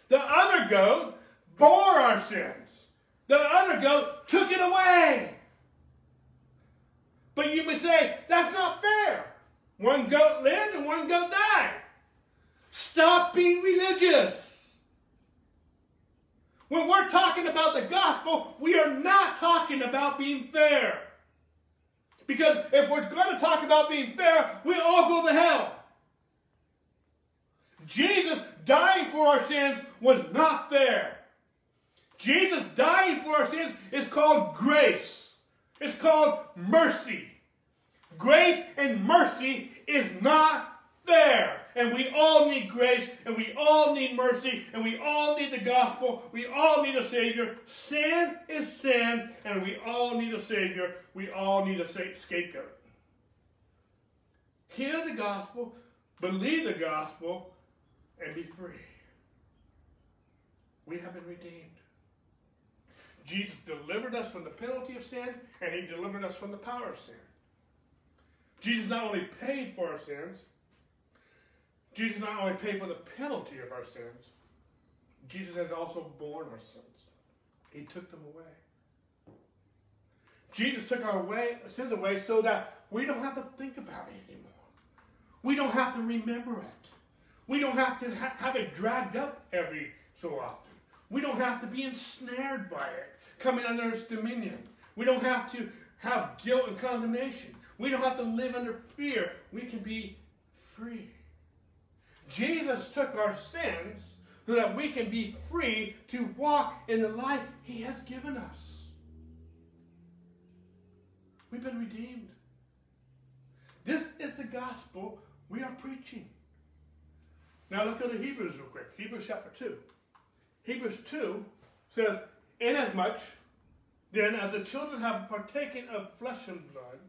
The other goat bore our sins. The other goat took it away. But you may say, that's not fair. One goat lived and one goat died. Stop being religious. When we're talking about the gospel, we are not talking about being fair. Because if we're going to talk about being fair, we all go to hell. Jesus dying for our sins was not fair. Jesus dying for our sins is called grace. It's called mercy. Grace and mercy is not fair. And we all need grace, and we all need mercy, and we all need the gospel. We all need a Savior. Sin is sin, and we all need a Savior. We all need a scapegoat. Hear the gospel, believe the gospel, and be free. We have been redeemed. Jesus delivered us from the penalty of sin, and he delivered us from the power of sin. Jesus not only paid for our sins, Jesus not only paid for the penalty of our sins, Jesus has also borne our sins. He took them away. Jesus took our way, sins away so that we don't have to think about it anymore. We don't have to remember it. We don't have to ha have it dragged up every so often. We don't have to be ensnared by it, coming under its dominion. We don't have to have guilt and condemnation. We don't have to live under fear. We can be free. Jesus took our sins so that we can be free to walk in the life he has given us. We've been redeemed. This is the gospel we are preaching. Now let's go to Hebrews real quick. Hebrews chapter 2. Hebrews 2 says, Inasmuch then as the children have partaken of flesh and blood,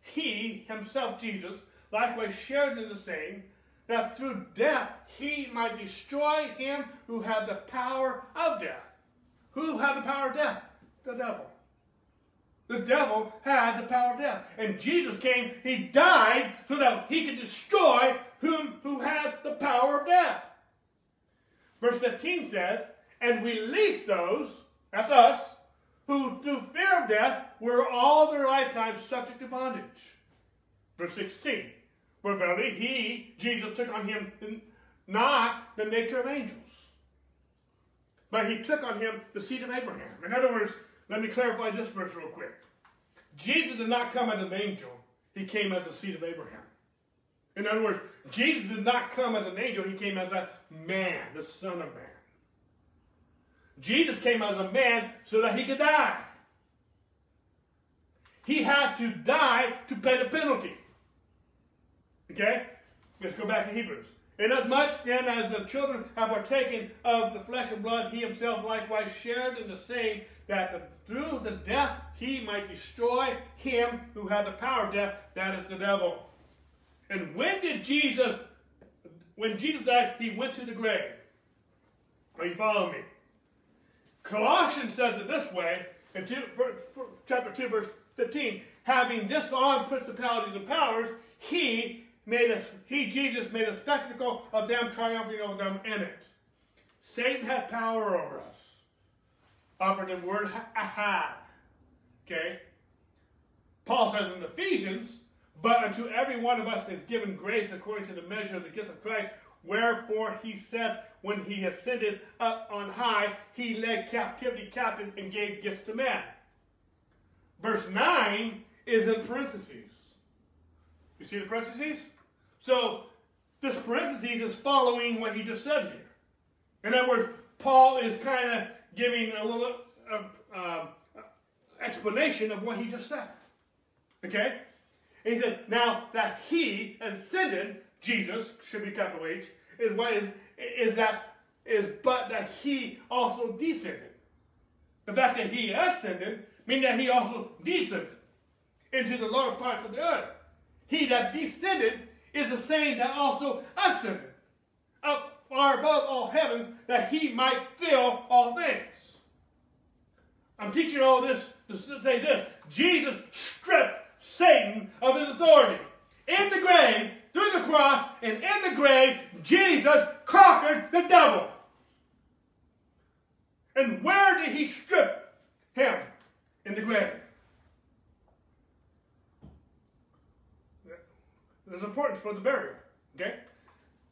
he himself, Jesus, likewise shared in the same, that through death he might destroy him who had the power of death. Who had the power of death? The devil. The devil had the power of death. And Jesus came, he died so that he could destroy whom who had the power of death. Verse 15 says, and release those, that's us, who through fear of death were all their lifetime subject to bondage. Verse 16, for verily he, Jesus, took on him not the nature of angels, but he took on him the seed of Abraham. In other words, let me clarify this verse real quick. Jesus did not come as an angel, he came as the seed of Abraham. In other words, Jesus did not come as an angel, he came as a man, the Son of Man. Jesus came as a man so that he could die. He had to die to pay the penalty. Okay? Let's go back to Hebrews. Inasmuch then as the children have partaken of the flesh and blood, he himself likewise shared in the same, that the, through the death he might destroy him who had the power of death, that is the devil. And when did Jesus, when Jesus died, he went to the grave. Are you following me? Colossians says it this way, in two, chapter 2, verse 15, having disarmed principalities and powers, he made us, he, Jesus, made a spectacle of them, triumphing over them in it. Satan had power over us. Operative word, had. Okay? Paul says in Ephesians, but unto every one of us is given grace according to the measure of the gift of Christ. Wherefore he said, when he ascended up on high, he led captivity captive and gave gifts to men. Verse 9 is in parentheses. You see the parentheses? So this parenthesis is following what he just said here. In other words, Paul is kind of giving a little uh, uh, explanation of what he just said. Okay? And he said, now that he ascended, Jesus, should be capital H, is what is, is that, is but that he also descended. The fact that he ascended means that he also descended into the lower parts of the earth. He that descended is the same that also ascended up far above all heaven that he might fill all things. I'm teaching all this to say this. Jesus stripped Satan of his authority. In the grave, through the cross, and in the grave, Jesus conquered the devil. And where did he strip him? In the grave. There's importance for the burial. Okay?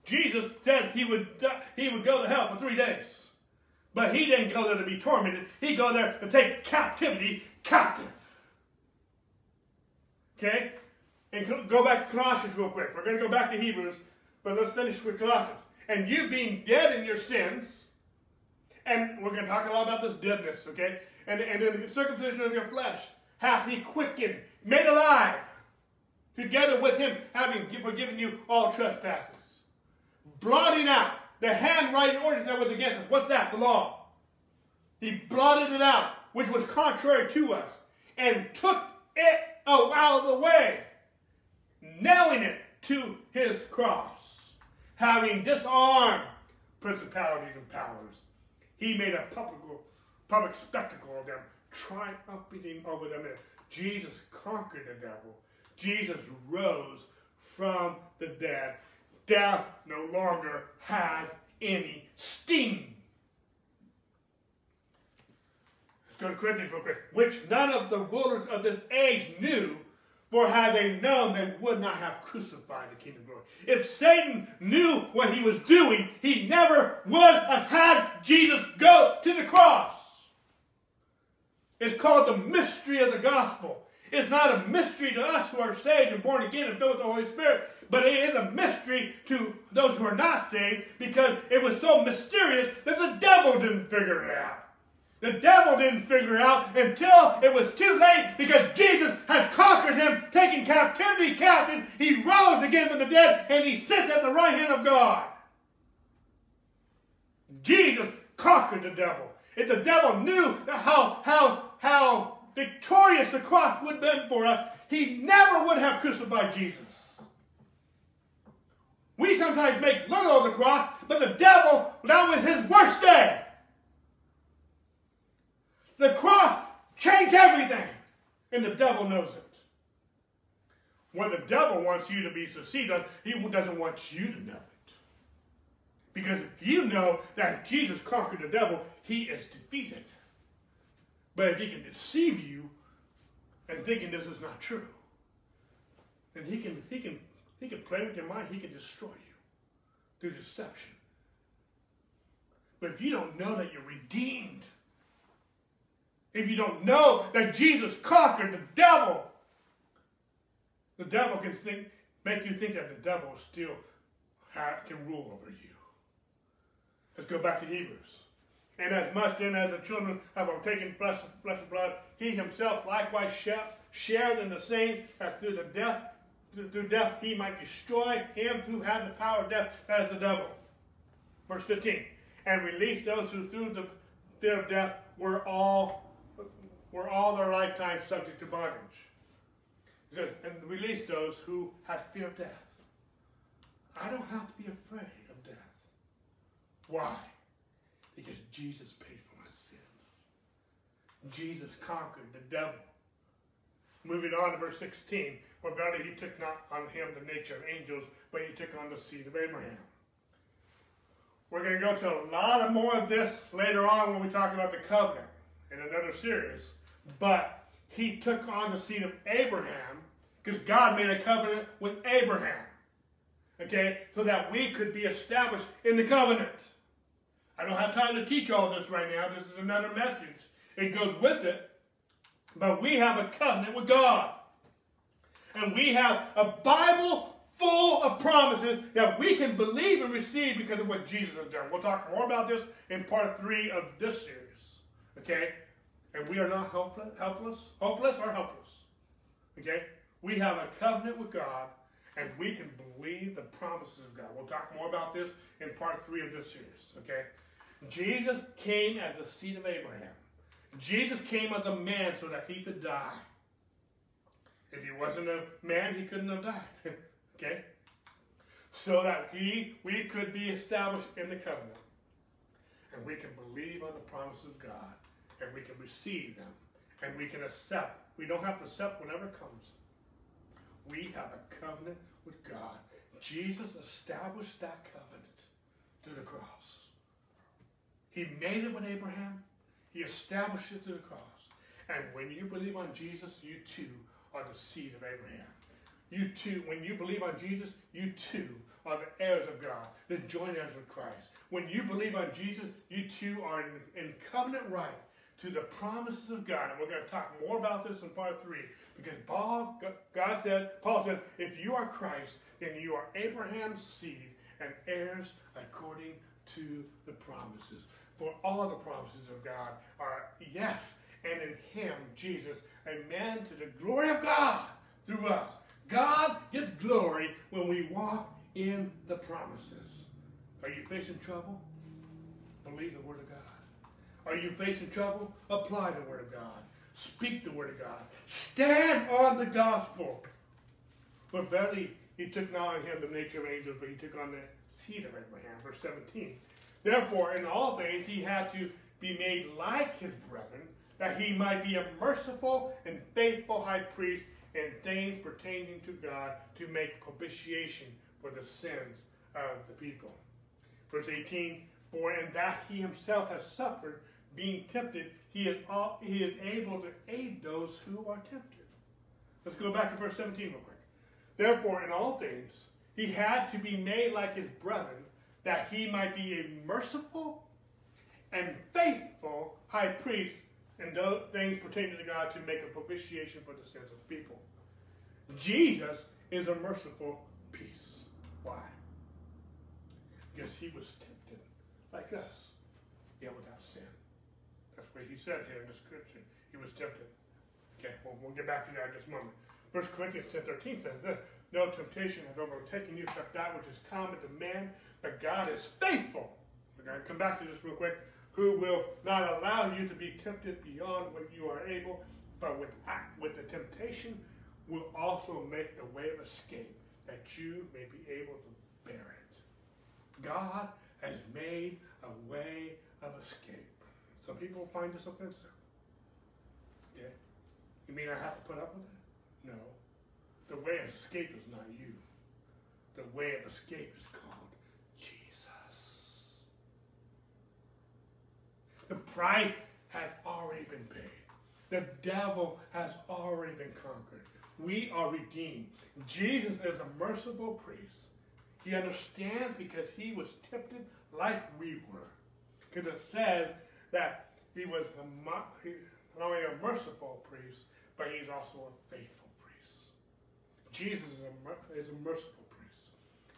Jesus said he would uh, he would go to hell for three days. But he didn't go there to be tormented. He go there to take captivity captive. Okay? And go back to Colossians real quick. We're going to go back to Hebrews, but let's finish with Colossians. And you being dead in your sins, and we're going to talk a lot about this deadness, okay? And, and in the circumcision of your flesh, hath he quickened, made alive, together with him, having forgiven you all trespasses. Blotting out the handwriting ordinance that was against us. What's that? The law. He blotted it out, which was contrary to us, and took it out of the way, nailing it to his cross. Having disarmed principalities and powers, he made a public, public spectacle of them, triumphing over them. And Jesus conquered the devil Jesus rose from the dead. Death no longer has any sting. Let's go to Corinthians real quick. Which none of the rulers of this age knew, for had they known, they would not have crucified the King of glory. If Satan knew what he was doing, he never would have had Jesus go to the cross. It's called the mystery of the gospel. It's not a mystery to us who are saved and born again and filled with the Holy Spirit, but it is a mystery to those who are not saved because it was so mysterious that the devil didn't figure it out. The devil didn't figure it out until it was too late because Jesus had conquered him, taking captivity captive. He rose again from the dead and he sits at the right hand of God. Jesus conquered the devil. If the devil knew how, how, how victorious the cross would have been for us, he never would have crucified Jesus. We sometimes make little of the cross, but the devil, that was his worst day. The cross changed everything, and the devil knows it. What the devil wants you to be succeed on, he doesn't want you to know it. Because if you know that Jesus conquered the devil, he is defeated. But if he can deceive you and thinking this is not true, then he can he can he can play with your mind, he can destroy you through deception. But if you don't know that you're redeemed, if you don't know that Jesus conquered the devil, the devil can think, make you think that the devil still can rule over you. Let's go back to Hebrews. And as much then as the children have taken flesh, flesh and blood, he himself likewise shared in the same, that through the death, through death he might destroy him who had the power of death, as the devil. Verse 15. And release those who through the fear of death were all were all their lifetime subject to bondage. Says, and release those who have fear of death. I don't have to be afraid of death. Why? Because Jesus paid for my sins. Jesus conquered the devil. Moving on to verse 16, where verily he took not on him the nature of angels, but he took on the seed of Abraham. We're going to go to a lot of more of this later on when we talk about the covenant in another series. But he took on the seed of Abraham because God made a covenant with Abraham. Okay? So that we could be established in the covenant. I don't have time to teach all this right now. This is another message. It goes with it. But we have a covenant with God. And we have a Bible full of promises that we can believe and receive because of what Jesus has done. We'll talk more about this in part three of this series. Okay? And we are not helpless, helpless, hopeless or helpless. Okay? We have a covenant with God and we can believe the promises of God. We'll talk more about this in part three of this series. Okay? Jesus came as the seed of Abraham. Jesus came as a man so that he could die. If he wasn't a man, he couldn't have died. okay? So that he, we could be established in the covenant. And we can believe on the promises of God. And we can receive them. And we can accept. We don't have to accept whatever comes. We have a covenant with God. Jesus established that covenant through the cross. He made it with Abraham. He established it to the cross. And when you believe on Jesus, you too are the seed of Abraham. You too, when you believe on Jesus, you too are the heirs of God, the joint heirs with Christ. When you believe on Jesus, you too are in, in covenant right to the promises of God. And we're going to talk more about this in part three. Because Paul, God said, Paul said, if you are Christ, then you are Abraham's seed and heirs according to the promises. For all the promises of God are yes, and in him, Jesus, a man to the glory of God through us. God gets glory when we walk in the promises. Are you facing trouble? Believe the word of God. Are you facing trouble? Apply the word of God. Speak the word of God. Stand on the gospel. For verily, he took not on him the nature of angels, but he took on the seed of Abraham. Verse 17. Therefore, in all things, he had to be made like his brethren, that he might be a merciful and faithful high priest in things pertaining to God to make propitiation for the sins of the people. Verse 18, for in that he himself has suffered, being tempted, he is, all, he is able to aid those who are tempted. Let's go back to verse 17 real quick. Therefore, in all things, he had to be made like his brethren, that he might be a merciful and faithful high priest in those things pertaining to God to make a propitiation for the sins of people. Jesus is a merciful peace. Why? Because he was tempted like us, yet without sin. That's what he said here in the scripture. He was tempted. Okay, well, we'll get back to that in just a moment. 1 Corinthians 10 13 says this No temptation has overtaken you except that which is common to man, but God is faithful. We're going to come back to this real quick. Who will not allow you to be tempted beyond what you are able, but with, with the temptation will also make the way of escape that you may be able to bear it. God has made a way of escape. Some people find this offensive. Yeah. You mean I have to put up with it? No. The way of escape is not you. The way of escape is called Jesus. The price has already been paid. The devil has already been conquered. We are redeemed. Jesus is a merciful priest. He understands because he was tempted like we were. Because it says that he was a, not only a merciful priest, but he's also a faithful. Jesus is a, is a merciful priest.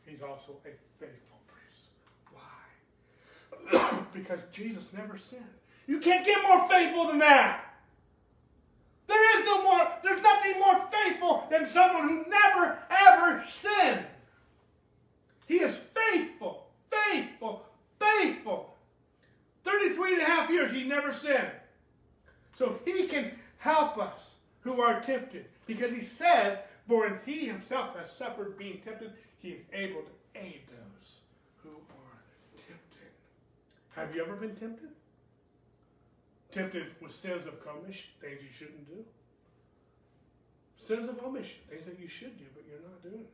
He's also a faithful priest. Why? because Jesus never sinned. You can't get more faithful than that. There is no more, there's nothing more faithful than someone who never ever sinned. He is faithful, faithful, faithful. 33 and a half years he never sinned. So he can help us who are tempted. Because he says, for when he himself has suffered being tempted, he is able to aid those who are tempted. Have you ever been tempted? Tempted with sins of commission, things you shouldn't do. Sins of omission, things that you should do, but you're not doing.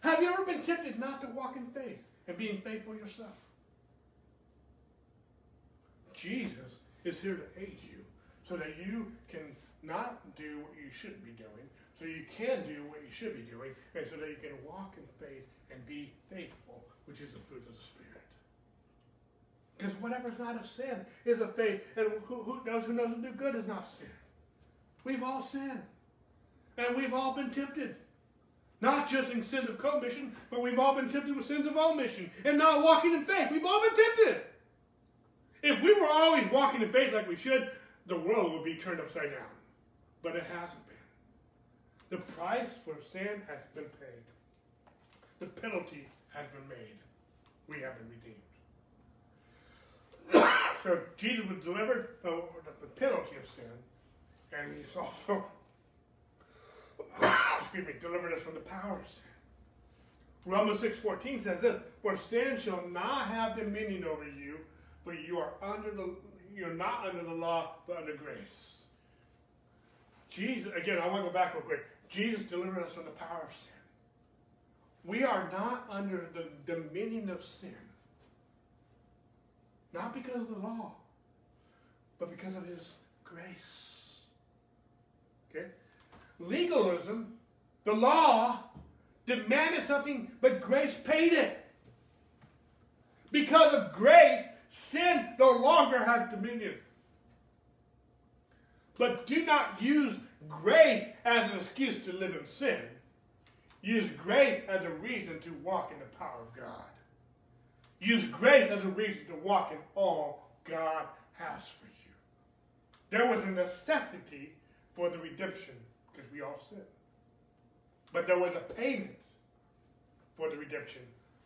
Have you ever been tempted not to walk in faith and being faithful yourself? Jesus is here to aid you so that you can not do what you shouldn't be doing, so you can do what you should be doing, and so that you can walk in faith and be faithful, which is the fruit of the Spirit. Because whatever's not a sin is a faith, and who, who knows who doesn't do good is not sin. We've all sinned, and we've all been tempted. Not just in sins of commission, but we've all been tempted with sins of omission and not walking in faith. We've all been tempted. If we were always walking in faith like we should, the world would be turned upside down. But it hasn't been. The price for sin has been paid. The penalty has been made. We have been redeemed. so Jesus was delivered uh, the penalty of sin, and he's also excuse me, delivered us from the power of sin. Romans 6.14 says this, For sin shall not have dominion over you, for you are under the you're not under the law, but under grace. Jesus, again, I want to go back real quick. Jesus delivered us from the power of sin. We are not under the dominion of sin. Not because of the law, but because of his grace. Okay? Legalism, the law, demanded something, but grace paid it. Because of grace, sin no longer has dominion. But do not use grace as an excuse to live in sin. Use grace as a reason to walk in the power of God. Use grace as a reason to walk in all God has for you. There was a necessity for the redemption because we all sin. But there was a payment for the redemption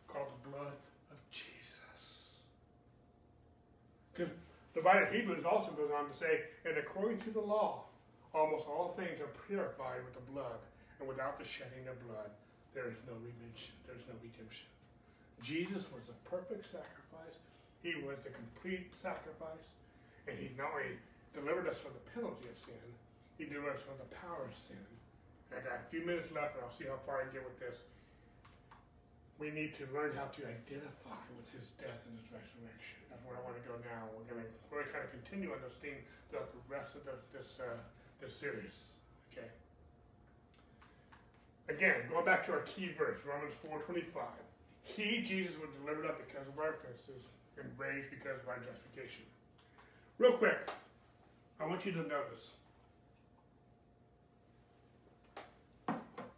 called the blood of Jesus. Because the writer of Hebrews also goes on to say, and according to the law, almost all things are purified with the blood, and without the shedding of blood, there is no redemption. there's no redemption. Jesus was a perfect sacrifice. He was the complete sacrifice. And he not only delivered us from the penalty of sin, he delivered us from the power of sin. I got a few minutes left, and I'll see how far I get with this. We need to learn how to identify with his death and his resurrection. That's where I want to go now. We're going to, we're going to kind of continue on this theme throughout the rest of the, this, uh, this series. Okay. Again, going back to our key verse, Romans 4.25. He, Jesus, was delivered up because of our offenses and raised because of our justification. Real quick, I want you to notice.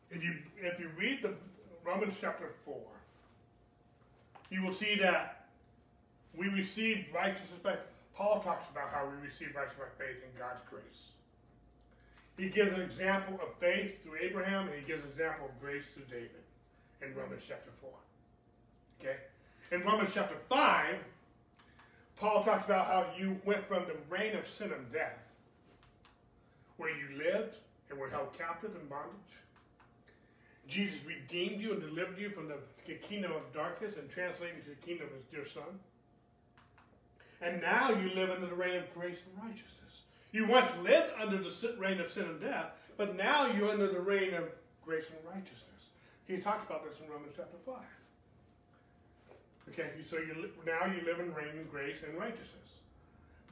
If you if you read the Romans chapter four, you will see that we receive righteousness by Paul talks about how we receive righteousness by faith in God's grace. He gives an example of faith through Abraham, and he gives an example of grace through David in Romans chapter 4. Okay? In Romans chapter 5, Paul talks about how you went from the reign of sin and death, where you lived and were held captive in bondage. Jesus redeemed you and delivered you from the kingdom of darkness and translated you to the kingdom of his dear son. And now you live under the reign of grace and righteousness. You once lived under the reign of sin and death, but now you're under the reign of grace and righteousness. He talks about this in Romans chapter 5. Okay, so you now you live in reign in grace and righteousness.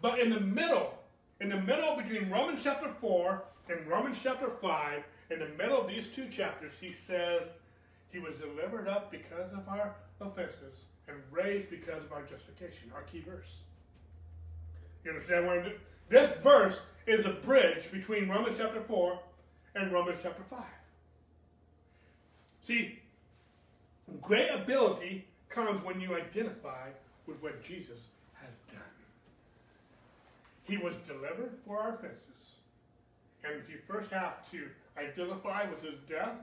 But in the middle, in the middle between Romans chapter 4 and Romans chapter 5, in the middle of these two chapters, he says he was delivered up because of our offenses and raised because of our justification, our key verse. You understand what I'm doing? This verse is a bridge between Romans chapter 4 and Romans chapter 5. See, great ability comes when you identify with what Jesus has done. He was delivered for our offenses. And if you first have to identify with his death,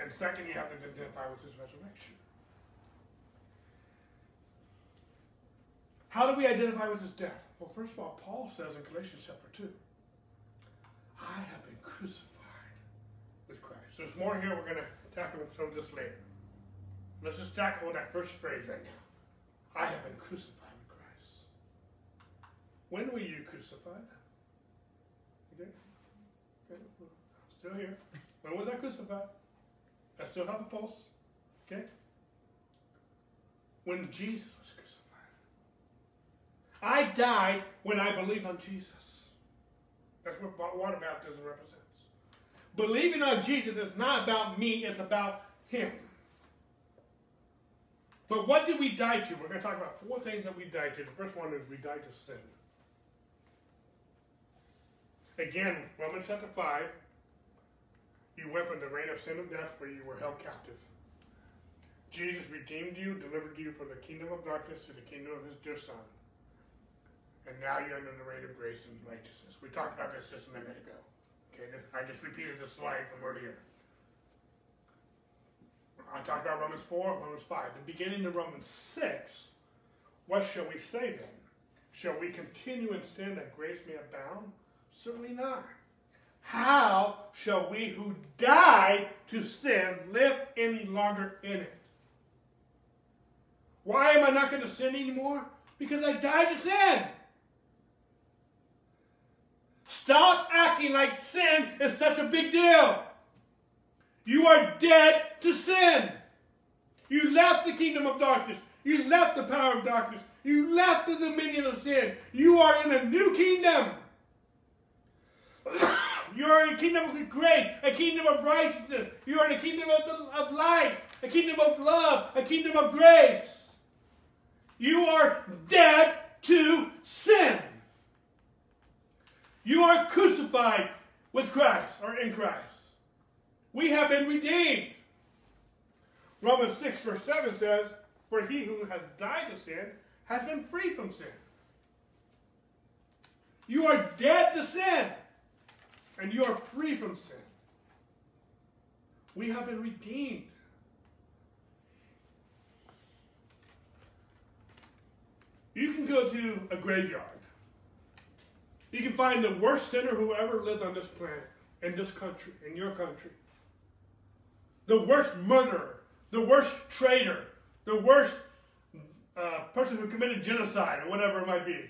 and second, you have to identify with his resurrection. How do we identify with his death? Well, first of all, Paul says in Galatians chapter 2, I have been crucified with Christ. There's more here. We're going to tackle some of this later. Let's just tackle that first phrase right now. I have been crucified with Christ. When were you crucified? Okay. okay. Still here. When was I crucified? I still have a pulse. Okay? When Jesus. I died when I believed on Jesus. That's what water baptism represents. Believing on Jesus is not about me, it's about Him. But what did we die to? We're going to talk about four things that we died to. The first one is we died to sin. Again, Romans chapter 5, you went from the reign of sin and death where you were held captive. Jesus redeemed you, delivered you from the kingdom of darkness to the kingdom of his dear son. And now you're under the reign of grace and righteousness. We talked about this just a minute ago. Okay, I just repeated the slide from earlier. I talked about Romans 4, Romans 5. The beginning of Romans 6, what shall we say then? Shall we continue in sin that grace may abound? Certainly not. How shall we who died to sin live any longer in it? Why am I not going to sin anymore? Because I died to sin. Stop acting like sin is such a big deal. You are dead to sin. You left the kingdom of darkness. You left the power of darkness. You left the dominion of sin. You are in a new kingdom. You are in a kingdom of grace, a kingdom of righteousness. You are in a kingdom of, the, of light, a kingdom of love, a kingdom of grace. You are dead to sin. You are crucified with Christ or in Christ. We have been redeemed. Romans 6, verse 7 says, For he who has died to sin has been free from sin. You are dead to sin and you are free from sin. We have been redeemed. You can go to a graveyard. You can find the worst sinner who ever lived on this planet, in this country, in your country. The worst murderer, the worst traitor, the worst uh, person who committed genocide or whatever it might be.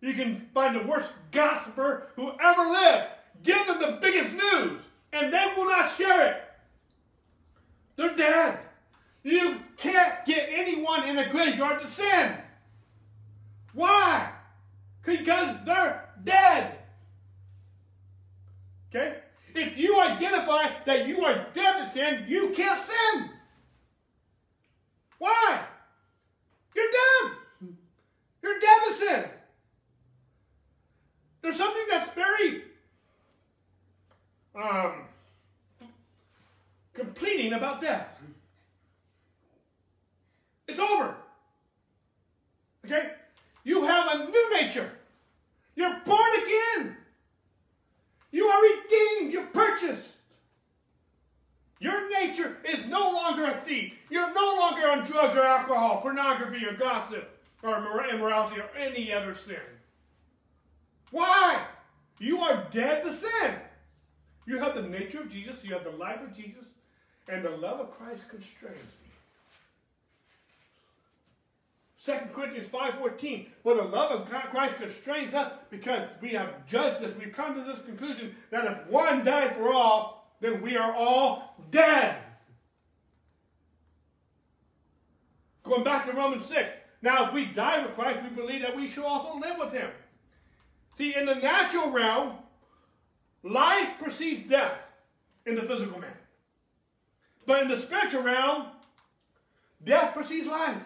You can find the worst gossiper who ever lived. Give them the biggest news, and they will not share it. They're dead. You can't get anyone in a graveyard to sin. Why? Because they're dead. Okay? If you identify that you are dead to sin, you can't sin. Why? You're dead. You're dead to sin. There's something that's very um, completing about death. It's over. Okay? You have a new nature. You're born again. You are redeemed. You're purchased. Your nature is no longer a thief. You're no longer on drugs or alcohol, pornography or gossip or immorality or any other sin. Why? You are dead to sin. You have the nature of Jesus, you have the life of Jesus, and the love of Christ constrains me. 2 Corinthians 5.14, for the love of Christ constrains us because we have judged this. We've come to this conclusion that if one died for all, then we are all dead. Going back to Romans 6. Now, if we die with Christ, we believe that we shall also live with him. See, in the natural realm, Life precedes death in the physical man. But in the spiritual realm, death precedes life.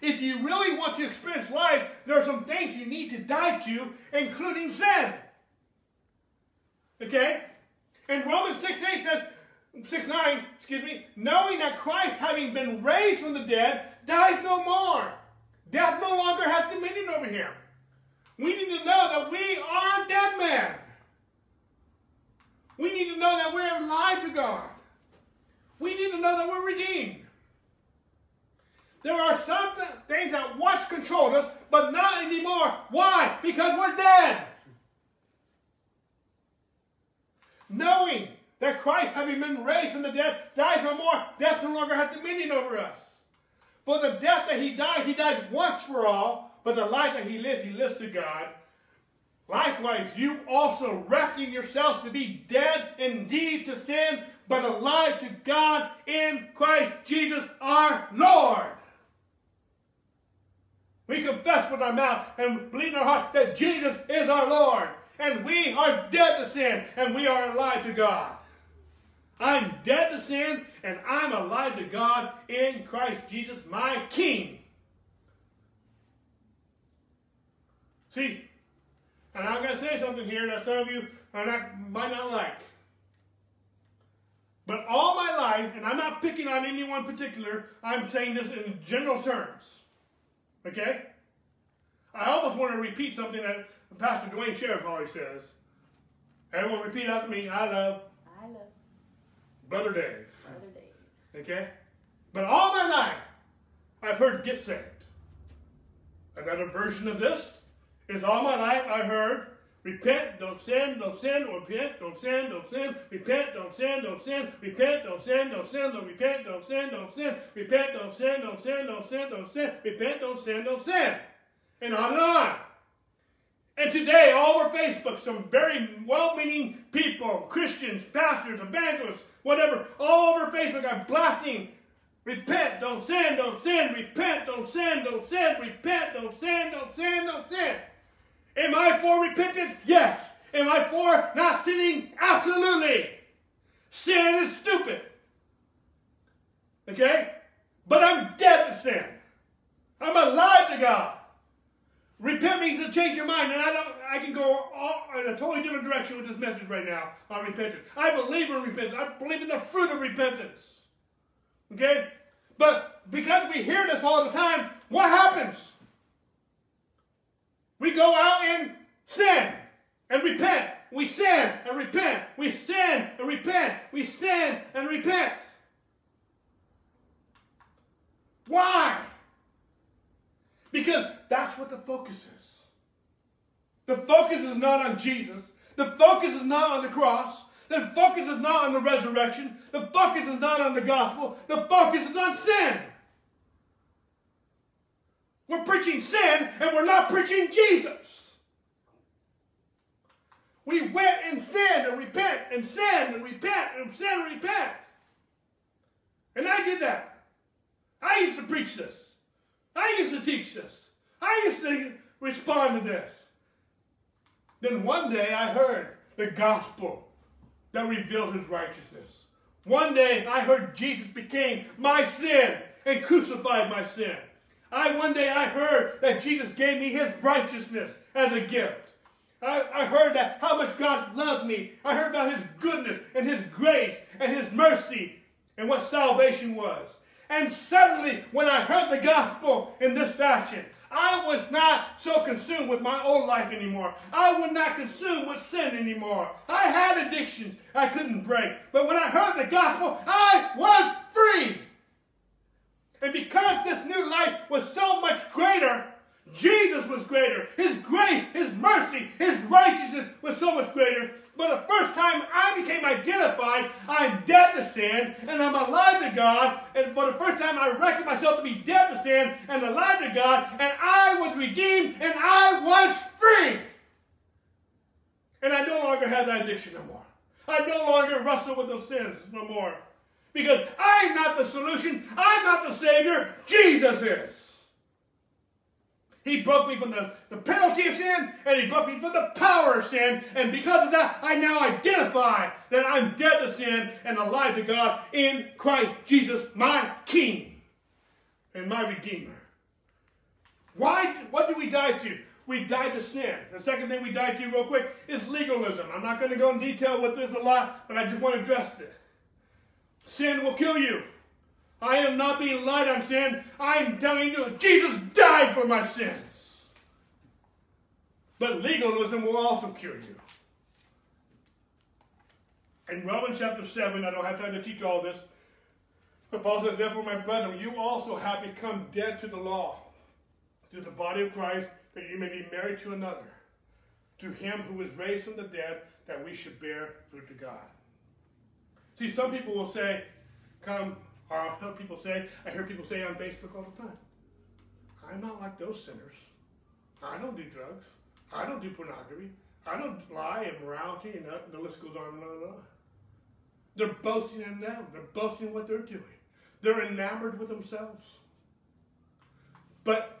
If you really want to experience life, there are some things you need to die to, including sin. Okay? And Romans 6 8 says, 6 9, excuse me, knowing that Christ, having been raised from the dead, dies no more. Death no longer has dominion over him. We need to know that we are dead men. We need to know that we're alive to God. We need to know that we're redeemed. There are some th- things that once controlled us, but not anymore. Why? Because we're dead. Knowing that Christ, having been raised from the dead, dies no more, death no longer has dominion over us. For the death that he died, he died once for all, but the life that he lives, he lives to God. Likewise, you also reckon yourselves to be dead indeed to sin, but alive to God in Christ Jesus our Lord. We confess with our mouth and believe in our heart that Jesus is our Lord. And we are dead to sin and we are alive to God. I'm dead to sin and I'm alive to God in Christ Jesus, my King. See, and I'm going to say something here that some of you not, might not like. But all my life, and I'm not picking on anyone particular, I'm saying this in general terms. Okay? I almost want to repeat something that Pastor Duane Sheriff always says. Everyone repeat after me. I love. I love Brother Dave. Brother Dave. Okay? But all my life, I've heard get saved. Another version of this is all my life I heard repent, don't sin, don't sin, repent, don't sin, don't sin, repent, don't sin, don't sin, repent, don't sin, don't sin, don't repent, don't sin, don't sin, repent, don't sin, don't sin, don't sin, don't sin, repent, don't sin, don't sin. And on and on. And today, all over Facebook, some very well-meaning people, Christians, pastors, evangelists, whatever, all over Facebook are blasting, repent, don't sin, don't sin, repent, don't sin, don't sin, repent, don't sin, don't sin, don't sin. Am I for repentance? Yes. Am I for not sinning? Absolutely. Sin is stupid. Okay? But I'm dead to sin. I'm alive to God. Repent means to change your mind, and I don't. I can go all, in a totally different direction with this message right now on repentance. I believe in repentance. I believe in the fruit of repentance. Okay, but because we hear this all the time, what happens? We go out and sin and repent. We sin and repent. We sin and repent. We sin and repent. Why? Because that's what the focus is. The focus is not on Jesus. The focus is not on the cross. The focus is not on the resurrection. The focus is not on the gospel. The focus is on sin. We're preaching sin and we're not preaching Jesus. We went and sinned and repent and sin and repent and sin and repent. And I did that. I used to preach this. I used to teach this. I used to respond to this. Then one day I heard the gospel that revealed his righteousness. One day I heard Jesus became my sin and crucified my sin. I one day I heard that Jesus gave me his righteousness as a gift. I, I heard that how much God loved me. I heard about his goodness and his grace and his mercy and what salvation was. And suddenly, when I heard the gospel in this fashion, I was not so consumed with my old life anymore. I was not consumed with sin anymore. I had addictions I couldn't break. But when I heard the gospel, I was free. And because this new life was so much greater, Jesus was greater. His grace, His mercy, His righteousness was so much greater. But the first time I became identified, I'm dead to sin and I'm alive to God. And for the first time, I reckoned myself to be dead to sin and alive to God. And I was redeemed and I was free. And I no longer have that addiction no more. I no longer wrestle with those sins no more. Because I'm not the solution. I'm not the Savior. Jesus is. He broke me from the, the penalty of sin, and he broke me from the power of sin. And because of that, I now identify that I'm dead to sin and alive to God in Christ Jesus, my King and my Redeemer. Why? What do we die to? We died to sin. The second thing we died to, real quick, is legalism. I'm not going to go in detail with this a lot, but I just want to address it. Sin will kill you. I am not being light on sin. I am telling you, Jesus died for my sins. But legalism will also kill you. In Romans chapter 7, I don't have time to teach all this, but Paul says, Therefore, my brethren, you also have become dead to the law, to the body of Christ, that you may be married to another, to him who was raised from the dead, that we should bear fruit to God. See, some people will say, come, or I'll hear people say, I hear people say on Facebook all the time, I'm not like those sinners. I don't do drugs. I don't do pornography. I don't lie, immorality, and the list goes on and on and on. They're boasting in them. They're boasting in what they're doing. They're enamored with themselves. But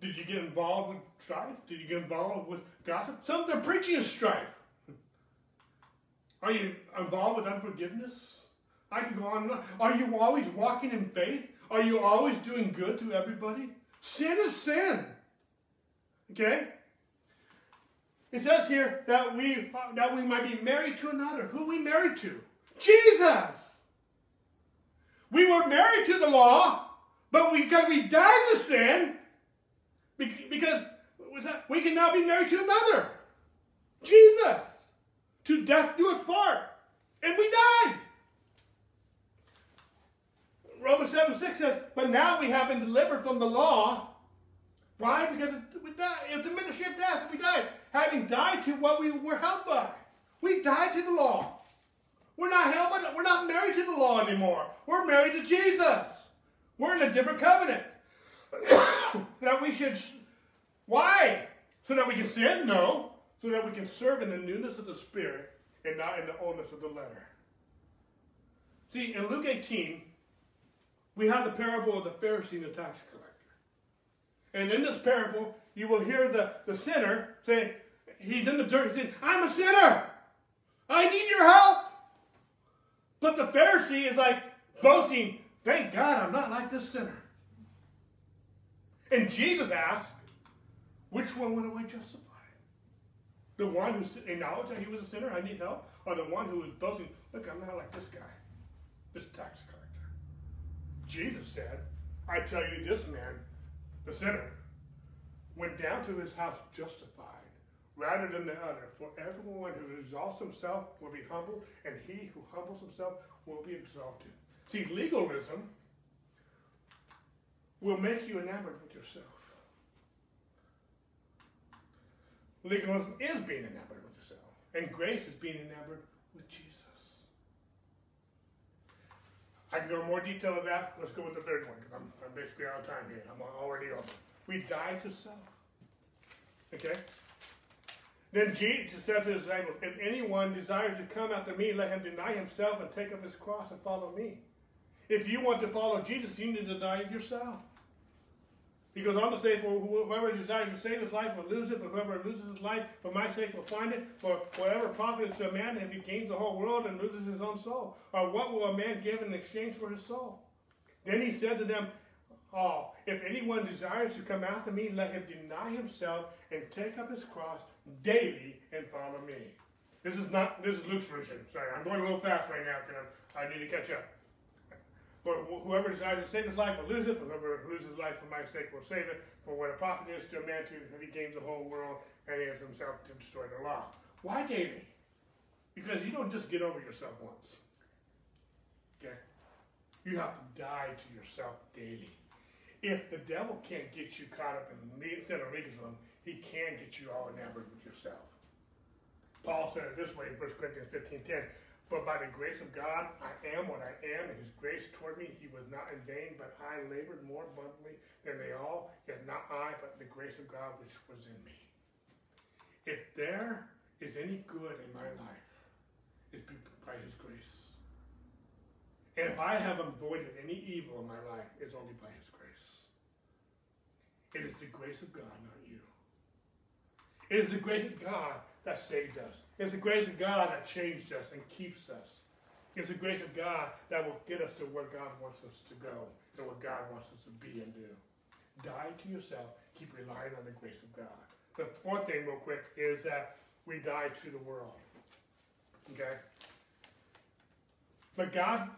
did you get involved with strife? Did you get involved with gossip? Some of them preaching is strife. Are you involved with unforgiveness? I can go on and on. Are you always walking in faith? Are you always doing good to everybody? Sin is sin. Okay? It says here that we that we might be married to another. Who we married to? Jesus. We were married to the law, but we, because we died to sin, because we can now be married to another. Jesus. To death do us part. And we died. Romans 7 6 says, But now we have been delivered from the law. Why? Because we died. It's a ministry of death. We died. Having died to what we were held by. We died to the law. We're not held by, we're not married to the law anymore. We're married to Jesus. We're in a different covenant. that we should, why? So that we can sin? No. So that we can serve in the newness of the Spirit and not in the oldness of the letter. See, in Luke 18, we have the parable of the Pharisee and the tax collector. And in this parable, you will hear the, the sinner say, he's in the dirt, he's saying, I'm a sinner. I need your help. But the Pharisee is like boasting, thank God I'm not like this sinner. And Jesus asked, which one went away justified? The one who acknowledged that he was a sinner, I need help, or the one who was boasting, look, I'm not like this guy, this tax collector. Jesus said, I tell you, this man, the sinner, went down to his house justified rather than the other. For everyone who exalts himself will be humbled, and he who humbles himself will be exalted. See, legalism will make you enamored with yourself. Legalism is being enamored with yourself, and grace is being enamored with Jesus. I can go more detail of that. Let's go with the third one because I'm, I'm basically out of time here. I'm already over. We die to self. Okay? Then Jesus said to his disciples, If anyone desires to come after me, let him deny himself and take up his cross and follow me. If you want to follow Jesus, you need to deny yourself. He goes on to say, For whoever desires to save his life will lose it, but whoever loses his life for my sake will find it. For whatever profit is to a man if he gains the whole world and loses his own soul? Or what will a man give in exchange for his soul? Then he said to them, all. If anyone desires to come after me, let him deny himself and take up his cross daily and follow me. This is not, this is Luke's version. Sorry, I'm going a little fast right now because I need to catch up. For whoever desires to save his life will lose it, but whoever loses his life for my sake will save it. For what a profit is to a man to if he gains the whole world and he has himself to destroy the law. Why daily? Because you don't just get over yourself once. Okay? You have to die to yourself daily. If the devil can't get you caught up in sin or legalism, he can get you all enamored with yourself. Paul said it this way in 1 Corinthians 15 10. But by the grace of God, I am what I am, and his grace toward me, he was not in vain, but I labored more abundantly than they all, yet not I, but the grace of God which was in me. If there is any good in my life, it's by his grace. And if I have avoided any evil in my life, it's only by his grace. It is the grace of God, not you. It is the grace of God that saved us. It's the grace of God that changed us and keeps us. It's the grace of God that will get us to where God wants us to go and what God wants us to be and do. Die to yourself. Keep relying on the grace of God. The fourth thing, real quick, is that we die to the world. Okay? But God,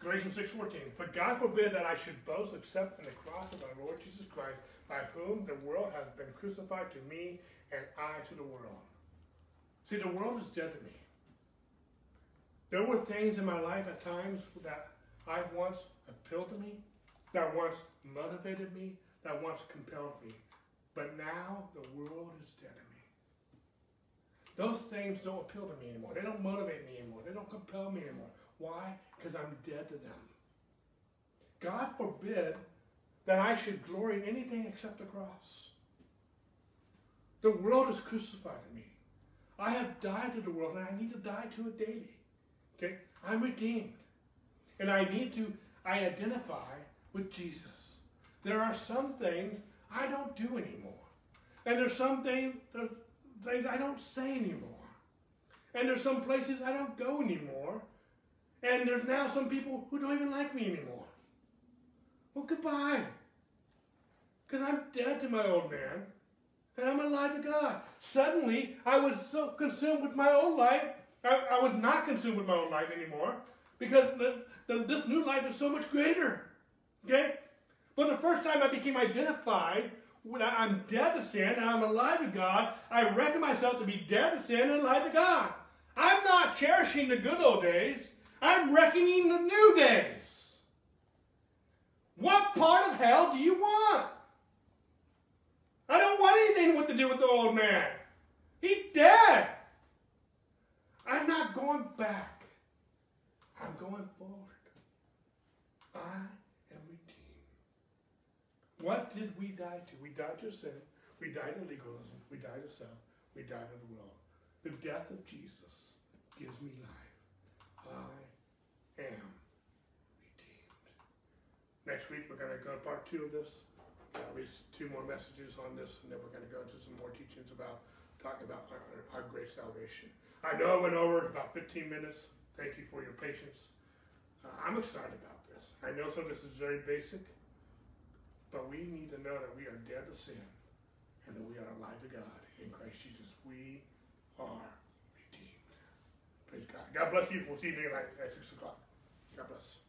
Galatians 6.14, But God forbid that I should boast except in the cross of our Lord Jesus Christ, by whom the world has been crucified to me, and I to the world. See, the world is dead to me. There were things in my life at times that I once appealed to me, that once motivated me, that once compelled me. But now the world is dead to me. Those things don't appeal to me anymore. They don't motivate me anymore. They don't compel me anymore. Why? Because I'm dead to them. God forbid that I should glory in anything except the cross. The world is crucified to me. I have died to the world and I need to die to it daily. Okay? I'm redeemed. And I need to I identify with Jesus. There are some things I don't do anymore. And there's some things, there's things I don't say anymore. And there's some places I don't go anymore. And there's now some people who don't even like me anymore. Well, goodbye. Because I'm dead to my old man. And I'm alive to God. Suddenly, I was so consumed with my old life. I, I was not consumed with my old life anymore. Because the, the, this new life is so much greater. Okay? For the first time, I became identified when I'm dead to sin and I'm alive to God. I reckon myself to be dead to sin and alive to God. I'm not cherishing the good old days. I'm reckoning the new days. What part of hell do you want? I don't want anything to do with the old man. He's dead. I'm not going back. I'm going forward. I am redeemed. What did we die to? We died to sin. We died to legalism. We died to self. We died to the world. The death of Jesus gives me life. I am redeemed. Next week, we're going to go to part two of this. At least two more messages on this, and then we're going to go into some more teachings about talking about our, our great salvation. I know I went over about 15 minutes. Thank you for your patience. Uh, I'm excited about this. I know some of this is very basic, but we need to know that we are dead to sin and that we are alive to God in Christ Jesus. We are redeemed. Praise God. God bless you. We'll see you tonight at 6 o'clock. God bless.